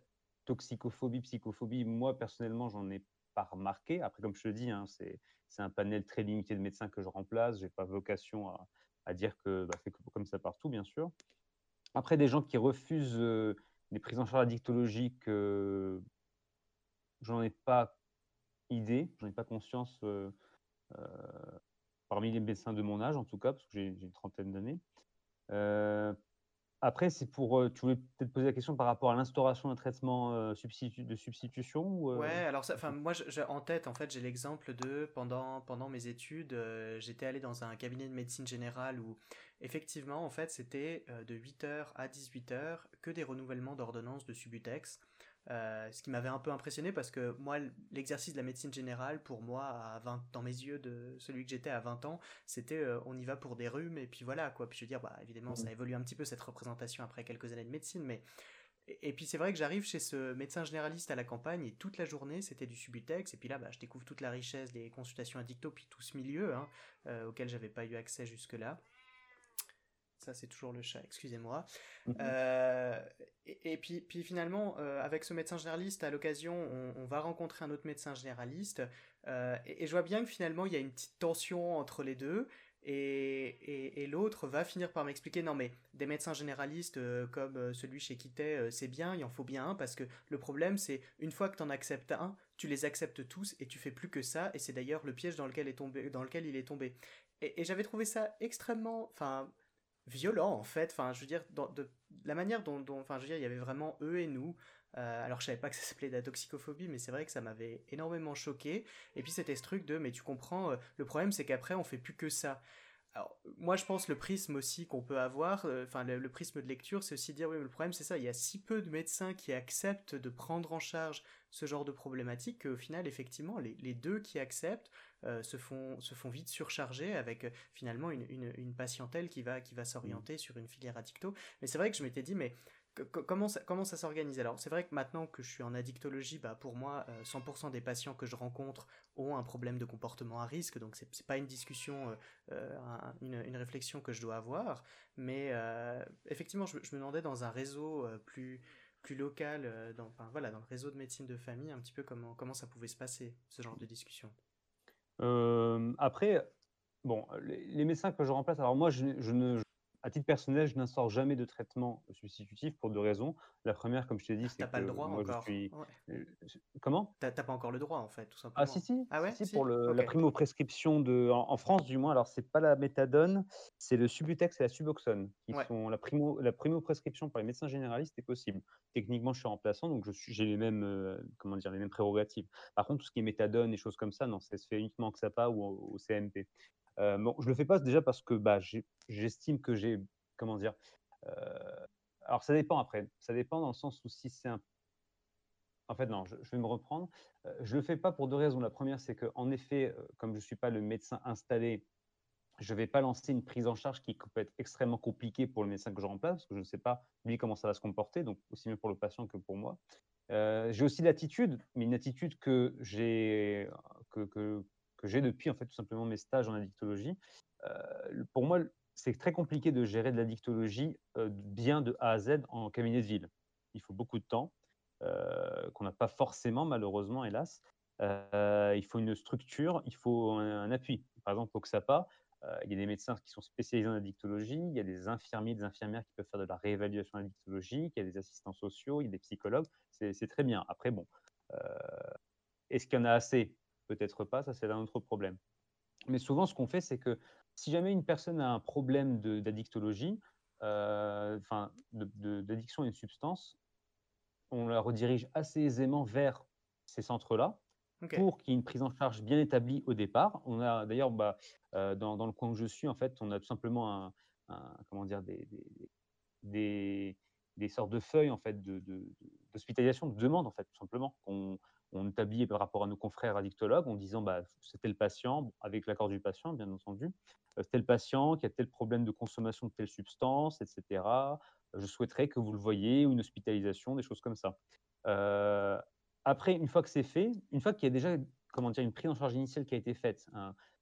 Speaker 3: toxicophobie, psychophobie, moi personnellement, j'en ai pas remarqué. Après, comme je te dis, hein, c'est un panel très limité de médecins que je remplace. Je n'ai pas vocation à, à dire que bah, c'est comme ça partout, bien sûr. Après, des gens qui refusent euh, des prises en charge addictologiques, j'en ai pas idée, j'en ai pas conscience parmi les médecins de mon âge, en tout cas, parce que j'ai une trentaine d'années. Après, c'est pour. Euh, tu voulais peut-être poser la question par rapport à l'instauration d'un traitement euh, de substitution ou,
Speaker 1: euh? Ouais, alors enfin, moi, en tête, en fait, j'ai l'exemple de pendant, pendant mes études, j'étais allé dans un cabinet de médecine générale où, effectivement, en fait, c'était de 8h à 18h que des renouvellements d'ordonnances de Subutex. Euh, ce qui m'avait un peu impressionné parce que moi, l'exercice de la médecine générale, pour moi, à 20, dans mes yeux de celui que j'étais à 20 ans, c'était euh, on y va pour des rhumes et puis voilà quoi. Puis je veux dire, bah, évidemment, ça mmh. évolue un petit peu cette représentation après quelques années de médecine, mais. Et, puis c'est vrai que j'arrive chez ce médecin généraliste à la campagne et toute la journée c'était du Subutex et puis là bah, je découvre toute la richesse des consultations addicto puis tout ce milieu hein, euh, auquel j'avais pas eu accès jusque là ça c'est toujours le chat, excusez-moi. Mhm. Euh, et, puis, puis finalement, euh, avec ce médecin généraliste, à l'occasion, on, va rencontrer un autre médecin généraliste, euh, et, je vois bien que finalement, il y a une petite tension entre les deux, et, et l'autre va finir par m'expliquer, non mais des médecins généralistes comme celui chez Quittet, c'est bien, il en faut bien un, parce que le problème c'est, une fois que tu en acceptes un, tu les acceptes tous, et tu fais plus que ça, et c'est d'ailleurs le piège dans lequel, est tombé, dans lequel il est tombé. Et, j'avais trouvé ça extrêmement, enfin, violent en fait. Enfin, je veux dire, de, la manière dont, enfin, je veux dire, il y avait vraiment eux et nous. Euh, alors je savais pas que ça s'appelait la toxicophobie, mais c'est vrai que ça m'avait énormément choqué. Et puis c'était ce truc de, mais tu comprends, euh, le problème c'est qu'après on fait plus que ça. Alors, moi, je pense le prisme aussi qu'on peut avoir, euh, enfin, le, prisme de lecture, c'est aussi dire, oui, mais le problème, c'est ça, il y a si peu de médecins qui acceptent de prendre en charge ce genre de problématique qu'au final, effectivement, les, deux qui acceptent euh, se, font, se font vite surcharger avec euh, finalement une, une, patientèle qui va, qui va s'orienter sur une filière addicto. Mais c'est vrai que je m'étais dit, mais comment ça, comment ça s'organise? Alors, c'est vrai que maintenant que je suis en addictologie, bah, pour moi, 100% euh, des patients que je rencontre ont un problème de comportement à risque, donc c'est, pas une discussion, une, une, réflexion que je dois avoir, mais effectivement, je, me demandais dans un réseau plus plus local, dans, voilà, dans le réseau de médecine de famille, un petit peu comment, comment ça pouvait se passer, ce genre de discussion.
Speaker 3: Après, bon, les, médecins que je remplace, alors moi, je, je ne, à titre personnel, je n'inscore jamais de traitement substitutif pour deux raisons. La première, comme je t'ai dit, c'est que
Speaker 1: pas le droit
Speaker 3: moi,
Speaker 1: encore.
Speaker 3: je suis. Euh, comment?
Speaker 1: T'as pas encore le droit, en fait, tout simplement.
Speaker 3: Ah si si.
Speaker 1: Ah ouais?
Speaker 3: Si, pour le, la primo-prescription de, en, France du moins. Alors c'est pas la méthadone, c'est le Subutex et la Suboxone qui sont la primo, la primo-prescription pour les médecins généralistes est possible. Techniquement, je suis remplaçant, donc je suis, j'ai les mêmes, euh, comment dire, les mêmes prérogatives. Par contre, tout ce qui est méthadone et choses comme ça, non, ça se fait uniquement que ça pas ou au, CMP. Euh, bon, je le fais pas déjà parce que bah, j'estime que j'ai comment dire euh, Alors, ça dépend après. Ça dépend dans le sens où si c'est un. En fait, non, je, vais me reprendre. Euh, je le fais pas pour deux raisons. La première, c'est qu'en effet, euh, comme je ne suis pas le médecin installé, je ne vais pas lancer une prise en charge qui peut être extrêmement compliquée pour le médecin que je remplace, parce que je ne sais pas, lui, comment ça va se comporter, donc aussi bien pour le patient que pour moi. j'ai aussi l'attitude, mais une attitude que j'ai que, que, que j'ai depuis en fait tout simplement mes stages en addictologie. pour moi, c'est très compliqué de gérer de l'addictologie euh, bien de A à Z en cabinet de ville. Il faut beaucoup de temps, euh, qu'on n'a pas forcément, malheureusement, hélas. Euh, il faut une structure, il faut un, appui. Par exemple, au XAPA, il y a des médecins qui sont spécialisés en addictologie, il y a des infirmiers, des infirmières qui peuvent faire de la réévaluation addictologique, il y a des assistants sociaux, il y a des psychologues. C'est très bien. Après, bon, est-ce qu'il y en a assez? Peut-être pas, ça c'est un autre problème. Mais souvent, ce qu'on fait, c'est que si jamais une personne a un problème d'addictologie, euh, enfin d'addiction à une substance, on la redirige assez aisément vers ces centres-là pour qu'il y ait une prise en charge bien établie au départ. On a d'ailleurs, bah, euh, dans, le coin où je suis, en fait, on a tout simplement un, comment dire, des, des, des, sortes de feuilles en fait d'hospitalisation, de, de, demande en fait, tout simplement qu'on on établit par rapport à nos confrères addictologues en disant bah, c'était le patient, avec l'accord du patient, bien entendu, euh, le patient qui a tel problème de consommation de telle substance, etc. Je souhaiterais que vous le voyiez, ou une hospitalisation, des choses comme ça. Euh, après, une fois que c'est fait, une fois qu'il y a déjà comment dire, une prise en charge initiale qui a été faite,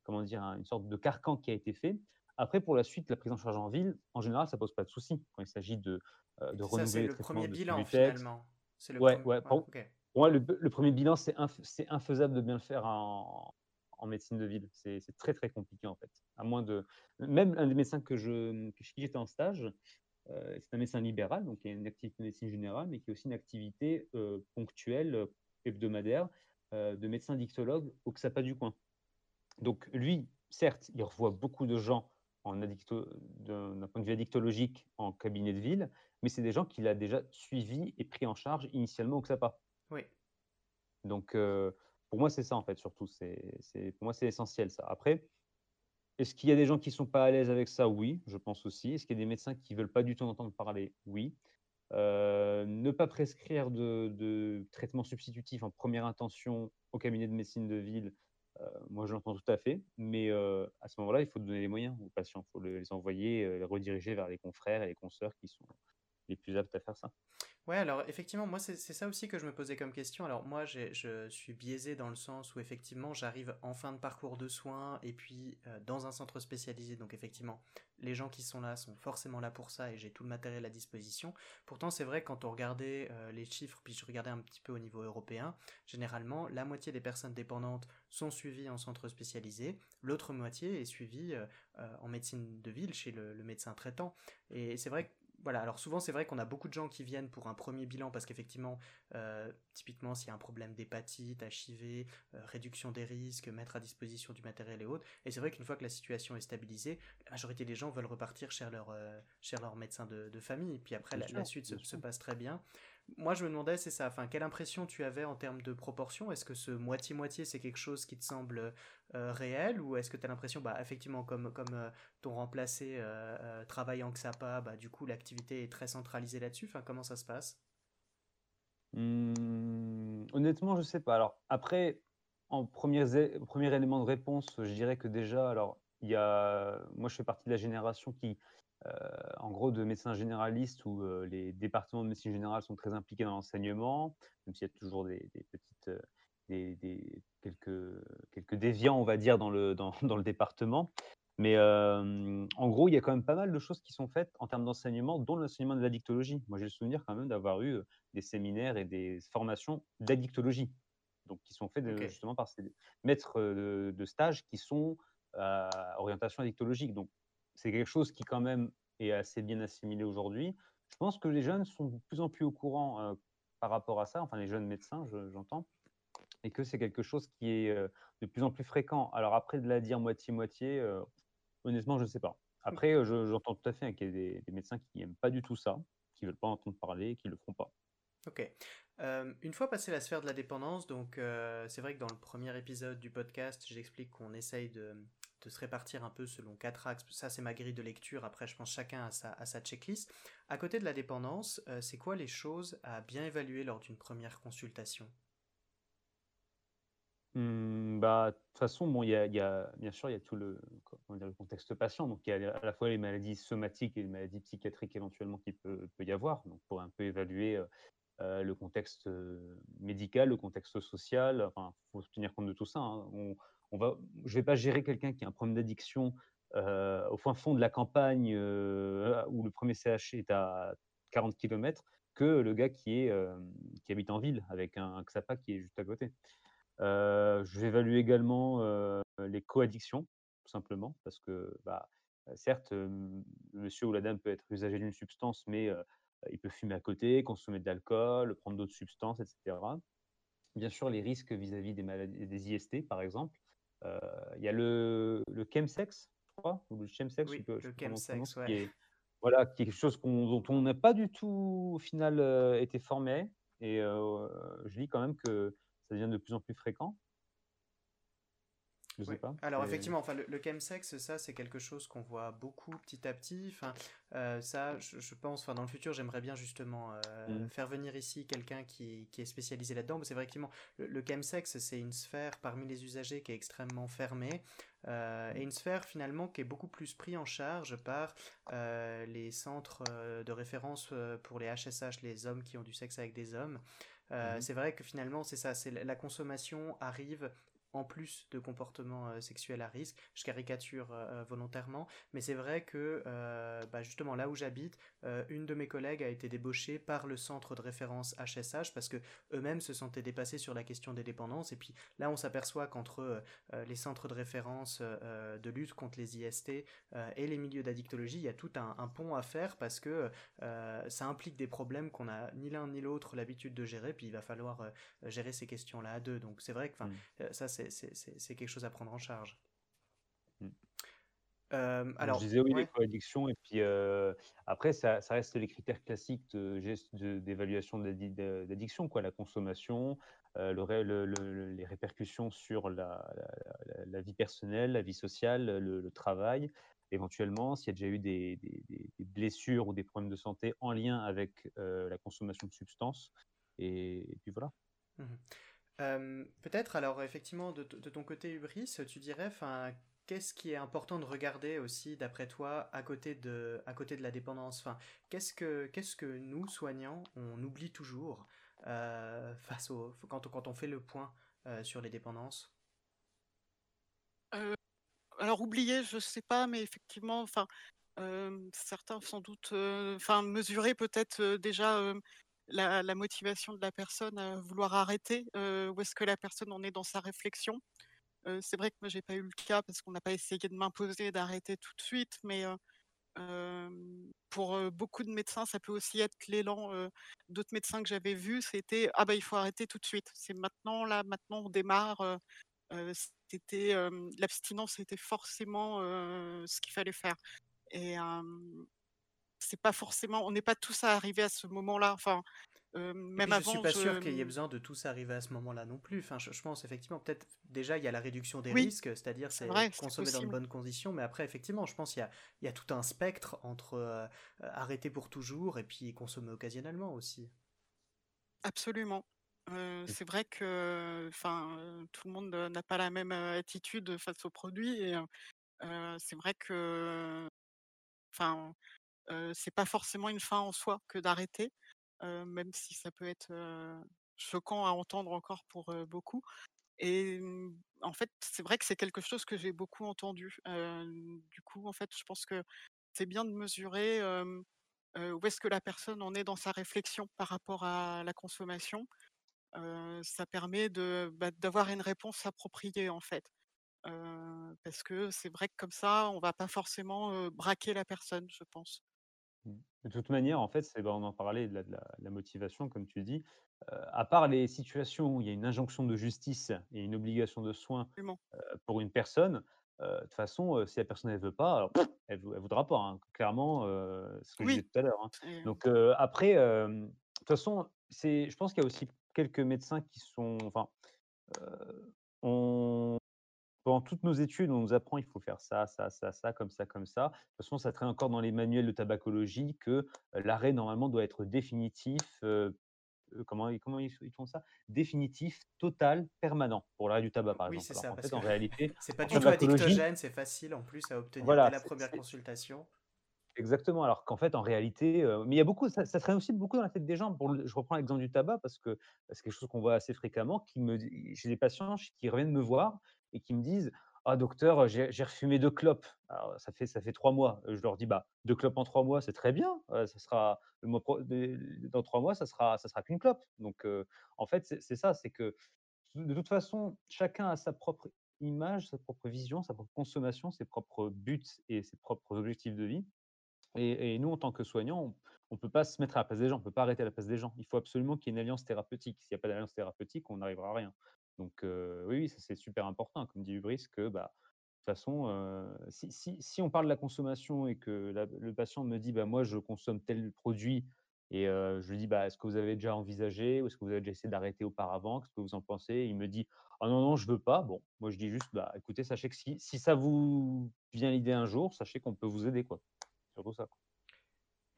Speaker 3: comment dire, une sorte de carcan qui a été fait, après, pour la suite, la prise en charge en ville, en général, ça pose pas de souci quand il s'agit de, euh, de renouveler
Speaker 1: le premier bilan, finalement.
Speaker 3: C'est le ouais, ouais, moi, le, premier bilan, c'est infaisable de bien le faire en, médecine de ville. C'est très, très compliqué, en fait. À moins de. Même un des médecins que je, qui j'étais en stage, euh, c'est un médecin libéral, donc il a une activité de médecine générale, mais qui a aussi une activité euh, ponctuelle, hebdomadaire, de médecin dictologue au XAPA du coin. Donc lui, certes, il revoit beaucoup de gens d'un point de vue addictologique en cabinet de ville, mais c'est des gens qu'il a déjà suivis et pris en charge initialement au XAPA.
Speaker 1: Oui.
Speaker 3: Donc, pour moi, c'est ça, en fait, surtout. C'est, pour moi, c'est essentiel, ça. Après, est-ce qu'il y a des gens qui ne sont pas à l'aise avec ça? Oui, je pense aussi. Est-ce qu'il y a des médecins qui ne veulent pas du tout en entendre parler? Oui. ne pas prescrire de, de, traitement substitutif en première intention au cabinet de médecine de ville, euh, moi, je l'entends tout à fait, mais euh, à ce moment-là, il faut donner les moyens aux patients. Il faut les envoyer, euh, les rediriger vers les confrères et les consoeurs qui sont les plus aptes à faire ça.
Speaker 1: Ouais, alors effectivement, moi c'est ça aussi que je me posais comme question. Alors moi je suis biaisé dans le sens où effectivement j'arrive en fin de parcours de soins et puis euh, dans un centre spécialisé. Donc effectivement, les gens qui sont là sont forcément là pour ça et j'ai tout le matériel à disposition. Pourtant c'est vrai quand on regardait euh, les chiffres, puis je regardais un petit peu au niveau européen, généralement la moitié des personnes dépendantes sont suivies en centre spécialisé, l'autre moitié est suivie euh, en médecine de ville chez le, le médecin traitant. Et c'est vrai que voilà, alors souvent c'est vrai qu'on a beaucoup de gens qui viennent pour un premier bilan parce qu'effectivement, euh, typiquement s'il y a un problème d'hépatite, HIV, euh, réduction des risques, mettre à disposition du matériel et autres, et c'est vrai qu'une fois que la situation est stabilisée, la majorité des gens veulent repartir chez leur, euh, leur médecin de, famille, et puis après la, suite se, passe très bien. Moi, je me demandais, c'est ça, enfin, quelle impression tu avais en termes de proportion? Est-ce que ce moitié-moitié, c'est quelque chose qui te semble euh, réel? Ou est-ce que tu as l'impression, bah, effectivement, comme, comme euh, ton remplacé euh, travaille en XAPA, bah, du coup, l'activité est très centralisée là-dessus? Enfin, Comment ça se passe?
Speaker 3: Mmh, Honnêtement, je sais pas. Alors, après, en premier, premier élément de réponse, je dirais que déjà, alors, y a, moi, je fais partie de la génération qui euh, en gros, de médecins généralistes où euh, les départements de médecine générale sont très impliqués dans l'enseignement, même s'il y a toujours des, petites, euh, des, quelques, quelques déviants, on va dire, dans le, dans, dans le département. Mais en gros, il y a quand même pas mal de choses qui sont faites en termes d'enseignement, dont l'enseignement de l'addictologie. Moi, j'ai le souvenir quand même d'avoir eu des séminaires et des formations d'addictologie, donc qui sont faits justement par ces maîtres de, stage qui sont à orientation addictologique. Donc, c'est quelque chose qui quand même est assez bien assimilé aujourd'hui. Je pense que les jeunes sont de plus en plus au courant euh, par rapport à ça, enfin les jeunes médecins, j'entends, et que c'est quelque chose qui est euh, de plus en plus fréquent. Alors après, de la dire moitié-moitié, euh, honnêtement, je ne sais pas. Après, j'entends tout à fait qu'il y a des, médecins qui n'aiment pas du tout ça, qui ne veulent pas entendre parler, qui ne le feront pas.
Speaker 1: Ok. une fois passé la sphère de la dépendance, donc c'est vrai que dans le premier épisode du podcast, j'explique qu'on essaye de, de se répartir un peu selon quatre axes. Ça, c'est ma grille de lecture. Après, je pense chacun a sa, sa checklist. À côté de la dépendance, euh, c'est quoi les choses à bien évaluer lors d'une première consultation?
Speaker 3: Mmh, bah, de toute façon, bon, il y, a, bien sûr, il y a tout le, contexte patient. Donc, il y a à la fois les maladies somatiques et les maladies psychiatriques éventuellement qui peut, peut y avoir. Donc, pour un peu évaluer euh, euh, le contexte médical, le contexte social. Enfin, faut se tenir compte de tout ça. Hein. Je ne vais pas gérer quelqu'un qui a un problème d'addiction euh, au fin fond de la campagne euh, où le premier CH est à 40 km que le gars euh, qui habite en ville avec un, XAPA qui est juste à côté. je vais évaluer également les coaddictions, tout simplement, parce que bah, certes, monsieur ou la dame peut être usager d'une substance, mais il peut fumer à côté, consommer de l'alcool, prendre d'autres substances, etc. Bien sûr, les risques vis-à-vis des IST, par exemple, il y a le, le chemsex, je crois, ou le chemsex,
Speaker 1: oui, le chemsex,
Speaker 3: qui est, voilà, quelque chose dont on n'a pas du tout, au final, euh, été formé. Et euh, je lis quand même que ça devient de plus en plus fréquent.
Speaker 1: Alors effectivement, enfin le, chemsex, ça c'est quelque chose qu'on voit beaucoup petit à petit. Enfin, euh, ça, je, pense, enfin dans le futur, j'aimerais bien justement euh, mmh. faire venir ici quelqu'un qui, qui, est spécialisé là-dedans. C'est vrai qu'effectivement, le, le chemsex, c'est une sphère parmi les usagers qui est extrêmement fermée. Euh, et une sphère finalement qui est beaucoup plus prise en charge par les centres de référence pour les HSH, les hommes qui ont du sexe avec des hommes. Mmh. C'est vrai que finalement c'est ça, c'est la consommation arrive en plus de comportements euh, sexuels à risque. Je caricature euh, volontairement, mais c'est vrai que bah, justement là où j'habite, une de mes collègues a été débauchée par le centre de référence HSH parce que eux-mêmes se sentaient dépassés sur la question des dépendances. Et puis là, on s'aperçoit qu'entre les centres de référence de lutte contre les IST et les milieux d'addictologie, il y a tout un, un, pont à faire parce que ça implique des problèmes qu'on n'a ni l'un ni l'autre l'habitude de gérer. Puis il va falloir gérer ces questions-là à deux. Donc c'est vrai que mmh. ça, c'est c'est quelque chose à prendre en charge.
Speaker 3: Mmh. Euh, alors, je disais oui, les co-addictions, et puis euh, après, ça, reste les critères classiques d'évaluation d'addiction, quoi, la consommation, euh, le, les répercussions sur la, vie personnelle, la vie sociale, le, travail, éventuellement, s'il y a déjà eu des, blessures ou des problèmes de santé en lien avec la consommation de substances, et, puis voilà.
Speaker 1: Mmh peut-être, alors effectivement, de, ton côté Hubris, tu dirais, enfin, qu'est-ce qui est important de regarder aussi, d'après toi, à côté de, à côté de la dépendance? Enfin, qu'est-ce que, qu'est-ce que nous, soignants, on oublie toujours euh, face au, quand, on fait le point euh, sur les dépendances?
Speaker 2: Euh, Alors, oublier, je sais pas, mais effectivement, enfin, certains sans doute, enfin, mesurer peut-être déjà la, motivation de la personne à vouloir arrêter, où est-ce que la personne en est dans sa réflexion? c'est vrai que moi j'ai pas eu le cas parce qu'on n'a pas essayé de m'imposer d'arrêter tout de suite, mais pour beaucoup de médecins, ça peut aussi être l'élan. D'autres médecins que j'avais vus, c'était ah bah il faut arrêter tout de suite. C'est maintenant là, maintenant on démarre. c'était l'abstinence était forcément ce qu'il fallait faire. Et c'est pas forcément, on n'est pas tous à arriver à ce moment-là. Enfin, euh, même avant.
Speaker 1: Je suis pas sûr qu'il y ait besoin de tous arriver à ce moment-là non plus. Enfin, je, pense effectivement, peut-être déjà il y a la réduction des risques, c'est-à-dire c'est consommer dans de bonnes conditions, mais après effectivement, je pense qu'il y, y a, tout un spectre entre euh, arrêter pour toujours et puis consommer occasionnellement aussi.
Speaker 2: Absolument. Euh, c'est vrai que, enfin, tout le monde n'a pas la même attitude face aux produits et c'est vrai que, enfin c'est pas forcément une fin en soi que d'arrêter, même si ça peut être choquant à entendre encore pour beaucoup. Et mmh, en fait, c'est vrai que c'est quelque chose que j'ai beaucoup entendu. du coup, en fait, je pense que c'est bien de mesurer où est-ce que la personne en est dans sa réflexion par rapport à la consommation. ça permet bah, d'avoir une réponse appropriée en fait. parce que c'est vrai que comme ça, on va pas forcément braquer la personne, je pense.
Speaker 3: Mmh. De toute manière, en fait, c'est, bah, on en parlait de la, motivation, comme tu dis. à part les situations où il y a une injonction de justice et une obligation de soins pour une personne, de toute façon, si la personne ne veut pas, alors, elle ne voudra pas, hein, clairement, ce que je disais tout à l'heure. Hein. Donc après, de toute façon, je pense qu'il y a aussi quelques médecins qui sont, enfin, on, pendant toutes nos études, on nous apprend il faut faire ça, ça, ça, ça, comme ça, comme ça. De toute façon, ça traîne encore dans les manuels de tabacologie que l'arrêt normalement doit être définitif. comment, comment ils, font ça? Définitif, total, permanent pour l'arrêt du tabac, par
Speaker 1: oui,
Speaker 3: exemple.
Speaker 1: c'est ça.
Speaker 3: en fait, en réalité,
Speaker 1: c'est pas du tout addictogène, c'est facile en plus à obtenir dès la première consultation.
Speaker 3: Exactement, alors qu'en fait, en réalité, mais il y a beaucoup, ça, traîne aussi beaucoup dans la tête des gens. Je reprends l'exemple du tabac parce que c'est quelque chose qu'on voit assez fréquemment. Qui me, j'ai des patients qui reviennent me voir et qui me disent Ah, docteur, j'ai refumé deux clopes. Alors, ça fait, ça fait trois mois. Je leur dis bah, Deux clopes en trois mois, c'est très bien. ça sera, dans trois mois, ça sera, ça sera qu'une clope. Donc, en fait, c'est ça c'est que de toute façon, chacun a sa propre image, sa propre vision, sa propre consommation, ses propres buts et ses propres objectifs de vie. Et, nous, en tant que soignants, on ne peut pas se mettre à la place des gens, on ne peut pas arrêter à la place des gens. Il faut absolument qu'il y ait une alliance thérapeutique. S'il n'y a pas d'alliance thérapeutique, on n'arrivera à rien. Donc oui, ça c'est super important, comme dit Hubris, que bah, de toute façon, si, on parle de la consommation et que le patient me dit bah, moi je consomme tel produit et je lui dis bah, est-ce que vous avez déjà envisagé ou est-ce que vous avez déjà essayé d'arrêter auparavant? Qu'est-ce que vous en pensez? Il me dit ah non non je veux pas. Bon, moi je dis juste bah écoutez sachez que si, si ça vous vient l'idée un jour, sachez qu'on peut vous aider quoi. Surtout ça.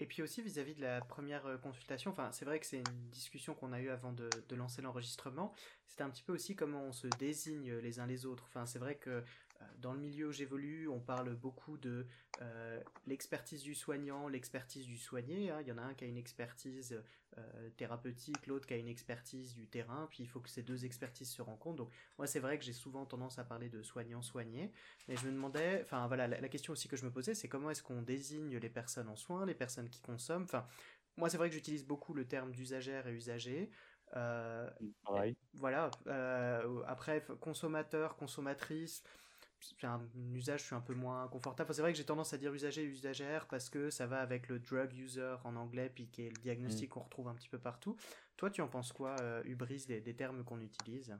Speaker 1: Et puis aussi vis-à-vis de la première euh, consultation, enfin c'est vrai que c'est une discussion qu'on a eue avant de, lancer l'enregistrement, c'était un petit peu aussi comment on se désigne les uns les autres. Enfin c'est vrai que dans le milieu où j'évolue, on parle beaucoup de euh, l'expertise du soignant, l'expertise du soigné. Hein. Il y en a un qui a une expertise euh, thérapeutique, l'autre qui a une expertise du terrain, puis il faut que ces deux expertises se rencontrent. Donc moi c'est vrai que j'ai souvent tendance à parler de soignant-soigné, mais je me demandais, enfin voilà, la, question aussi que je me posais, c'est comment est-ce qu'on désigne les personnes en soins, les personnes qui consomment? Enfin, moi c'est vrai que j'utilise beaucoup le terme d'usagère et usager. Euh, voilà. après, consommateur, consommatrice, c'est un, usage, je suis un peu moins confortable. c'est vrai que j'ai tendance à dire usager et usagère parce que ça va avec le drug user en anglais, puis qui est le diagnostic mm. qu'on retrouve un petit peu partout. Toi, tu en penses quoi, euh, Hubris, des, termes qu'on utilise?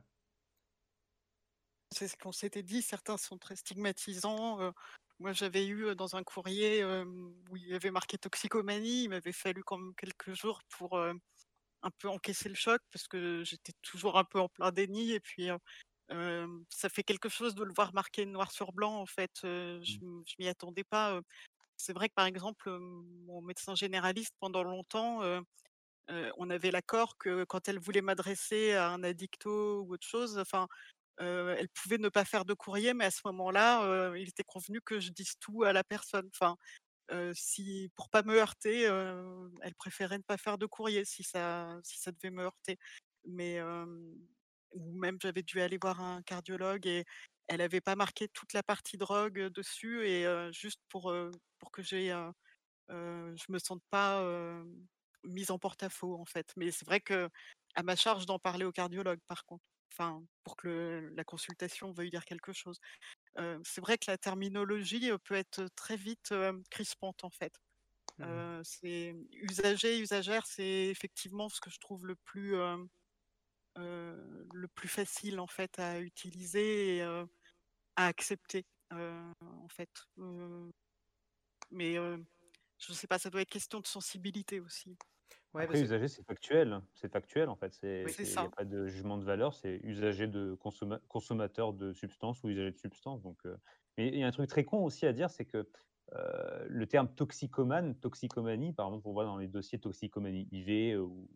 Speaker 2: C'est ce qu'on s'était dit, certains sont très stigmatisants. Euh, moi, j'avais eu euh, dans un courrier où il y avait marqué toxicomanie, il m'avait fallu quand même quelques jours pour un peu encaisser le choc parce que j'étais toujours un peu en plein déni et puis ça fait quelque chose de le voir marqué noir sur blanc, en fait. je
Speaker 3: mmh.
Speaker 2: je m'y attendais pas. C'est vrai que, par exemple, mon médecin généraliste, pendant longtemps, on avait l'accord que quand elle voulait m'adresser à un addicto ou autre chose, enfin, elle pouvait ne pas faire de courrier, mais à ce moment-là, il était convenu que je dise tout à la personne. Enfin, si pour pas me heurter, elle préférait ne pas faire de courrier si ça si ça devait me heurter. Mais ou même j'avais dû aller voir un cardiologue et elle avait pas marqué toute la partie drogue dessus et juste pour, pour que j'ai, je me sente pas, mise en porte-à-faux, en fait. Mais c'est vrai que à ma charge d'en parler au cardiologue, par contre. Enfin, pour que la consultation veuille dire quelque chose. c'est vrai que la terminologie, peut être très vite, crispante, en fait. Mmh c'est usager, usagère, c'est effectivement ce que je trouve le plus, le plus facile en fait à utiliser et à accepter en fait. mais je sais pas, ça doit être question de sensibilité aussi.
Speaker 3: Ouais, Après, usager, c'est factuel. C'est factuel, en fait. Il n'y a pas de jugement de valeur. C'est usager de consommateur de substances ou usager de substances. Donc, Mais il y a un truc très con aussi à dire, c'est que le terme toxicomane, toxicomanie, par exemple, on voit dans les dossiers toxicomanie IV ou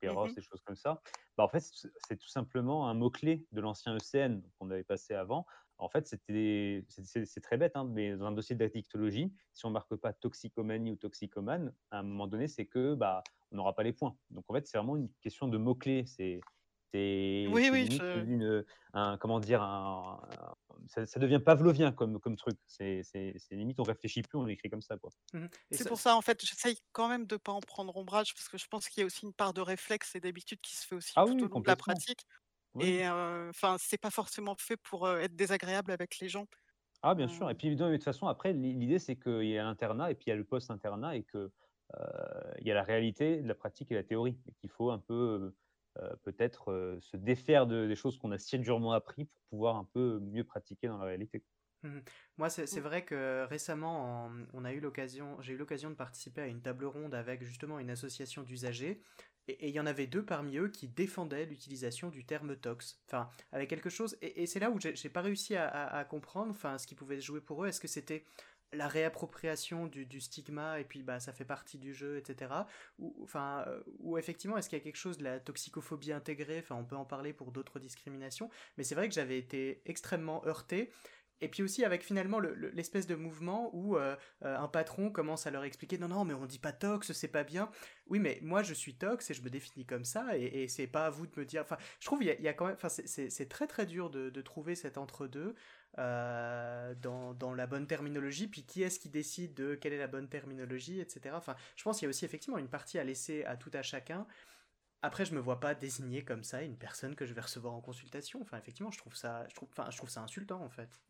Speaker 3: Péros, mmh des choses comme ça. Bah, en fait, c'est tout simplement un mot-clé de l'ancien ECN qu'on avait passé avant. En fait, c'était, c'est très bête, hein, mais dans un dossier d'addictologie, si on ne marque pas toxicomanie ou toxicomane, à un moment donné, c'est que bah, on n'aura pas les points. Donc en fait, c'est vraiment une question de mots-clés. C'est c'est
Speaker 2: oui, oui,
Speaker 3: une, un, comment dire, un, ça, ça, devient pavlovien comme, comme truc. C'est limite, on réfléchit plus, on écrit comme ça. quoi.
Speaker 2: Mmh c'est pour ça, en fait, j'essaye quand même de ne pas en prendre ombrage, parce que je pense qu'il y a aussi une part de réflexe et d'habitude qui se fait aussi
Speaker 3: ah
Speaker 2: tout au long de la pratique. Et enfin, c'est pas forcément fait pour être désagréable avec les gens.
Speaker 3: Ah, bien sûr. Et puis, de toute façon, après, l'idée, c'est qu'il y a l'internat et puis il y a le post-internat et que il y a la réalité, la pratique et la théorie. Et qu'il faut un peu euh, peut-être euh, se défaire de, des choses qu'on a si durement appris pour pouvoir un peu mieux pratiquer dans la réalité.
Speaker 1: Mmh Moi, c'est mmh. vrai que récemment, on a eu l'occasion, j'ai eu l'occasion de participer à une table ronde avec justement une association d'usagers, et il y en avait deux parmi eux qui défendaient l'utilisation du terme tox, enfin, avec quelque chose, et, c'est là où j'ai pas réussi à, à comprendre, enfin, ce qui pouvait se jouer pour eux. Est-ce que c'était la réappropriation du, stigma et puis bah ça fait partie du jeu etc ou enfin euh, ou effectivement est-ce qu'il y a quelque chose de la toxicophobie intégrée? Enfin on peut en parler pour d'autres discriminations. Mais c'est vrai que j'avais été extrêmement heurté et puis aussi avec finalement l'espèce de mouvement où euh, euh, un patron commence à leur expliquer non non mais on dit pas tox c'est pas bien oui mais moi je suis tox et je me définis comme ça et, et c'est pas à vous de me dire enfin je trouve il y, a, quand même enfin c'est très très dur de, trouver cet entre deux euh, dans, dans, la bonne terminologie, puis qui est-ce qui décide de quelle est la bonne terminologie, etc. Enfin, je pense qu'il y a aussi effectivement une partie à laisser à tout à chacun. Après, je me vois pas désigner comme ça une personne que je vais recevoir en consultation. Enfin, effectivement, je trouve ça, je trouve, enfin, je trouve ça insultant en fait.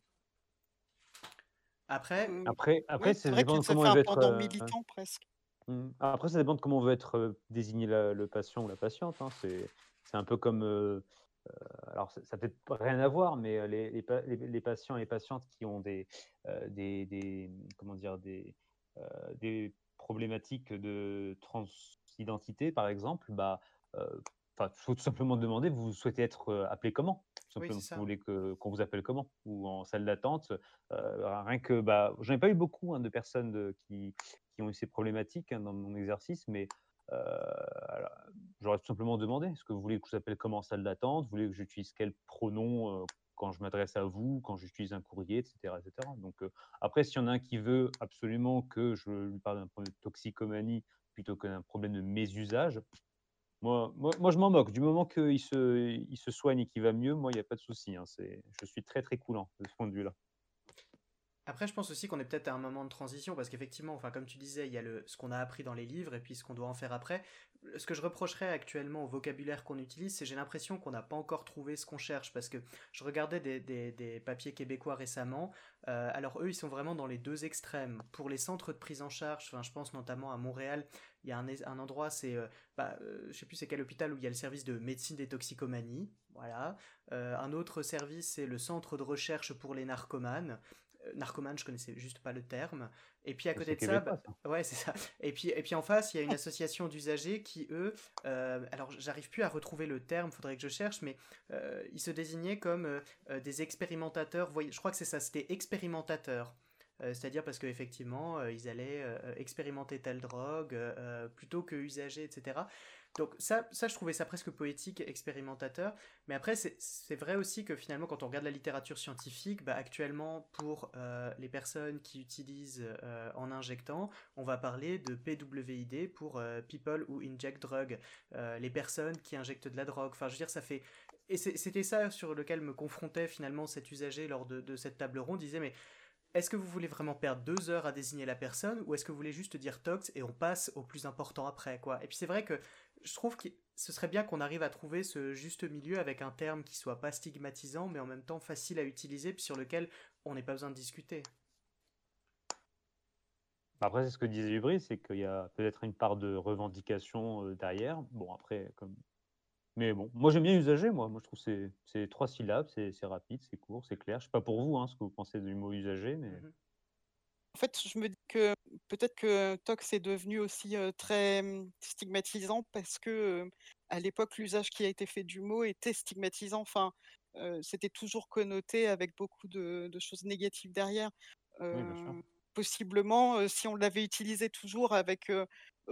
Speaker 1: Après,
Speaker 3: mmh. après, après,
Speaker 2: c'est dépend de comment on veut être. Euh, militant presque.
Speaker 3: Mmh. Après, ça dépend de comment on veut être euh, désigné le patient ou la patiente. Hein. C'est un peu comme euh, alors ça, peut rien à voir, mais les, les, patients et les patientes qui ont des, des, comment dire, des, des problématiques de transidentité, par exemple, bah, il faut tout simplement demander, vous souhaitez être appelé comment? Vous voulez qu'on vous appelle comment Ou en salle d'attente Rien que, bah, j'en ai pas eu beaucoup hein, de personnes de, qui, qui, ont eu ces problématiques hein, dans mon exercice, mais euh, j'aurais tout simplement demandé est-ce que vous voulez que je vous appelle comment en salle d'attente? Vous voulez que j'utilise quel pronom quand je m'adresse à vous, quand j'utilise un courrier, etc. etc. Donc, après, s'il y en a un qui veut absolument que je lui parle d'un problème de toxicomanie plutôt que d'un problème de mésusage, moi, moi, je m'en moque. Du moment qu'il se, il se soigne et qu'il va mieux, moi, il n'y a pas de souci. Hein. Je suis très, très coulant de ce point de vue-là.
Speaker 1: Après, je pense aussi qu'on est peut-être à un moment de transition parce qu'effectivement, enfin, comme tu disais, il y a le, ce qu'on a appris dans les livres et puis ce qu'on doit en faire après. Ce que je reprocherais actuellement au vocabulaire qu'on utilise, c'est j'ai l'impression qu'on n'a pas encore trouvé ce qu'on cherche parce que je regardais des, des, papiers québécois récemment. Euh, alors eux, ils sont vraiment dans les deux extrêmes. Pour les centres de prise en charge, enfin, je pense notamment à Montréal, il y a un, endroit, c'est, euh, bah, euh, je sais plus c'est quel hôpital où il y a le service de médecine des toxicomanies. Voilà. un autre service, c'est le centre de recherche pour les narcomanes. Euh, narcomane, je connaissais juste pas le terme. Et puis à côté de ça, bah, ouais, c'est ça. Et puis, et puis en face, il y a une association d'usagers qui, eux, euh, alors j'arrive plus à retrouver le terme, faudrait que je cherche, mais euh, ils se désignaient comme des expérimentateurs. Je crois que c'est ça, c'était expérimentateurs. C'est-à-dire parce qu'effectivement, ils allaient expérimenter telle drogue plutôt que usager, etc. Donc ça, ça, je trouvais ça presque poétique, expérimentateur. Mais après, c'est vrai aussi que finalement, quand on regarde la littérature scientifique, bah, actuellement, pour euh, les personnes qui utilisent euh, en injectant, on va parler de PWID pour euh, People Who Inject Drug, les personnes qui injectent de la drogue. Enfin, je veux dire, ça fait... Et c'était ça sur lequel me confrontait finalement cet usager lors de, cette table ronde. Il disait, mais est-ce que vous voulez vraiment perdre deux heures à désigner la personne ou est-ce que vous voulez juste dire tox et on passe au plus important après quoi? Et puis c'est vrai que je trouve que ce serait bien qu'on arrive à trouver ce juste milieu avec un terme qui soit pas stigmatisant, mais en même temps facile à utiliser, puis sur lequel on n'est pas besoin de discuter.
Speaker 3: Après, c'est ce que disait Hubris, c'est qu'il y a peut-être une part de revendication euh, derrière. Bon, après, comme. Mais bon, moi j'aime bien usager, moi. Moi je trouve que c'est trois syllabes, c'est rapide, c'est court, c'est clair. Je sais pas pour vous hein, ce que vous pensez du mot usager, mais. Mhm.
Speaker 2: En fait, je me dis que peut-être que tox est devenu aussi très mmh, stigmatisant parce que à l'époque, l'usage qui a été fait du mot était stigmatisant. Enfin, c'était toujours connoté avec beaucoup de, choses négatives derrière. possiblement, si on l'avait utilisé toujours avec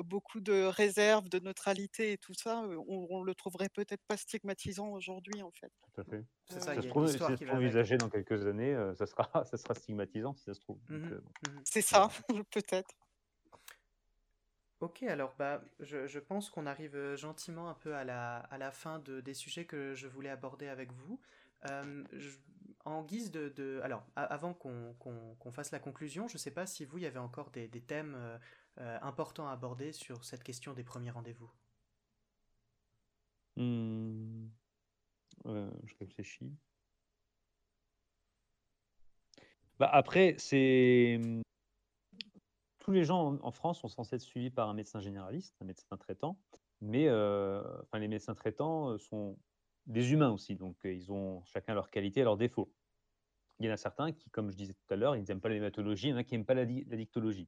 Speaker 2: beaucoup de réserve, de neutralité et tout ça, on, le trouverait peut-être pas stigmatisant aujourd'hui, en fait.
Speaker 3: Tout à fait. C'est ça, ça se trouve, si ça se trouve usagé dans quelques années, ça, sera, ça sera stigmatisant si ça se trouve. Mmh
Speaker 2: mmh C'est ça, peut-être.
Speaker 1: Ok, alors bah, je, je pense qu'on arrive gentiment un peu à la, à la fin de, des sujets que je voulais aborder avec vous. en guise de, de alors, avant qu'on qu'on fasse la conclusion, je ne sais pas si vous, il y avait encore des, des thèmes euh, important à aborder sur cette question des premiers rendez-vous
Speaker 3: hmm. euh, Je réfléchis. Bah après, tous les gens en France sont censés être suivis par un médecin généraliste, un médecin traitant, mais euh, enfin, les médecins traitants sont des humains aussi, donc ils ont chacun leurs qualités et leurs défauts. Il y en a certains qui, comme je disais tout à l'heure, ils n'aiment pas l'hématologie, il y en a qui n'aiment pas la, la dictologie.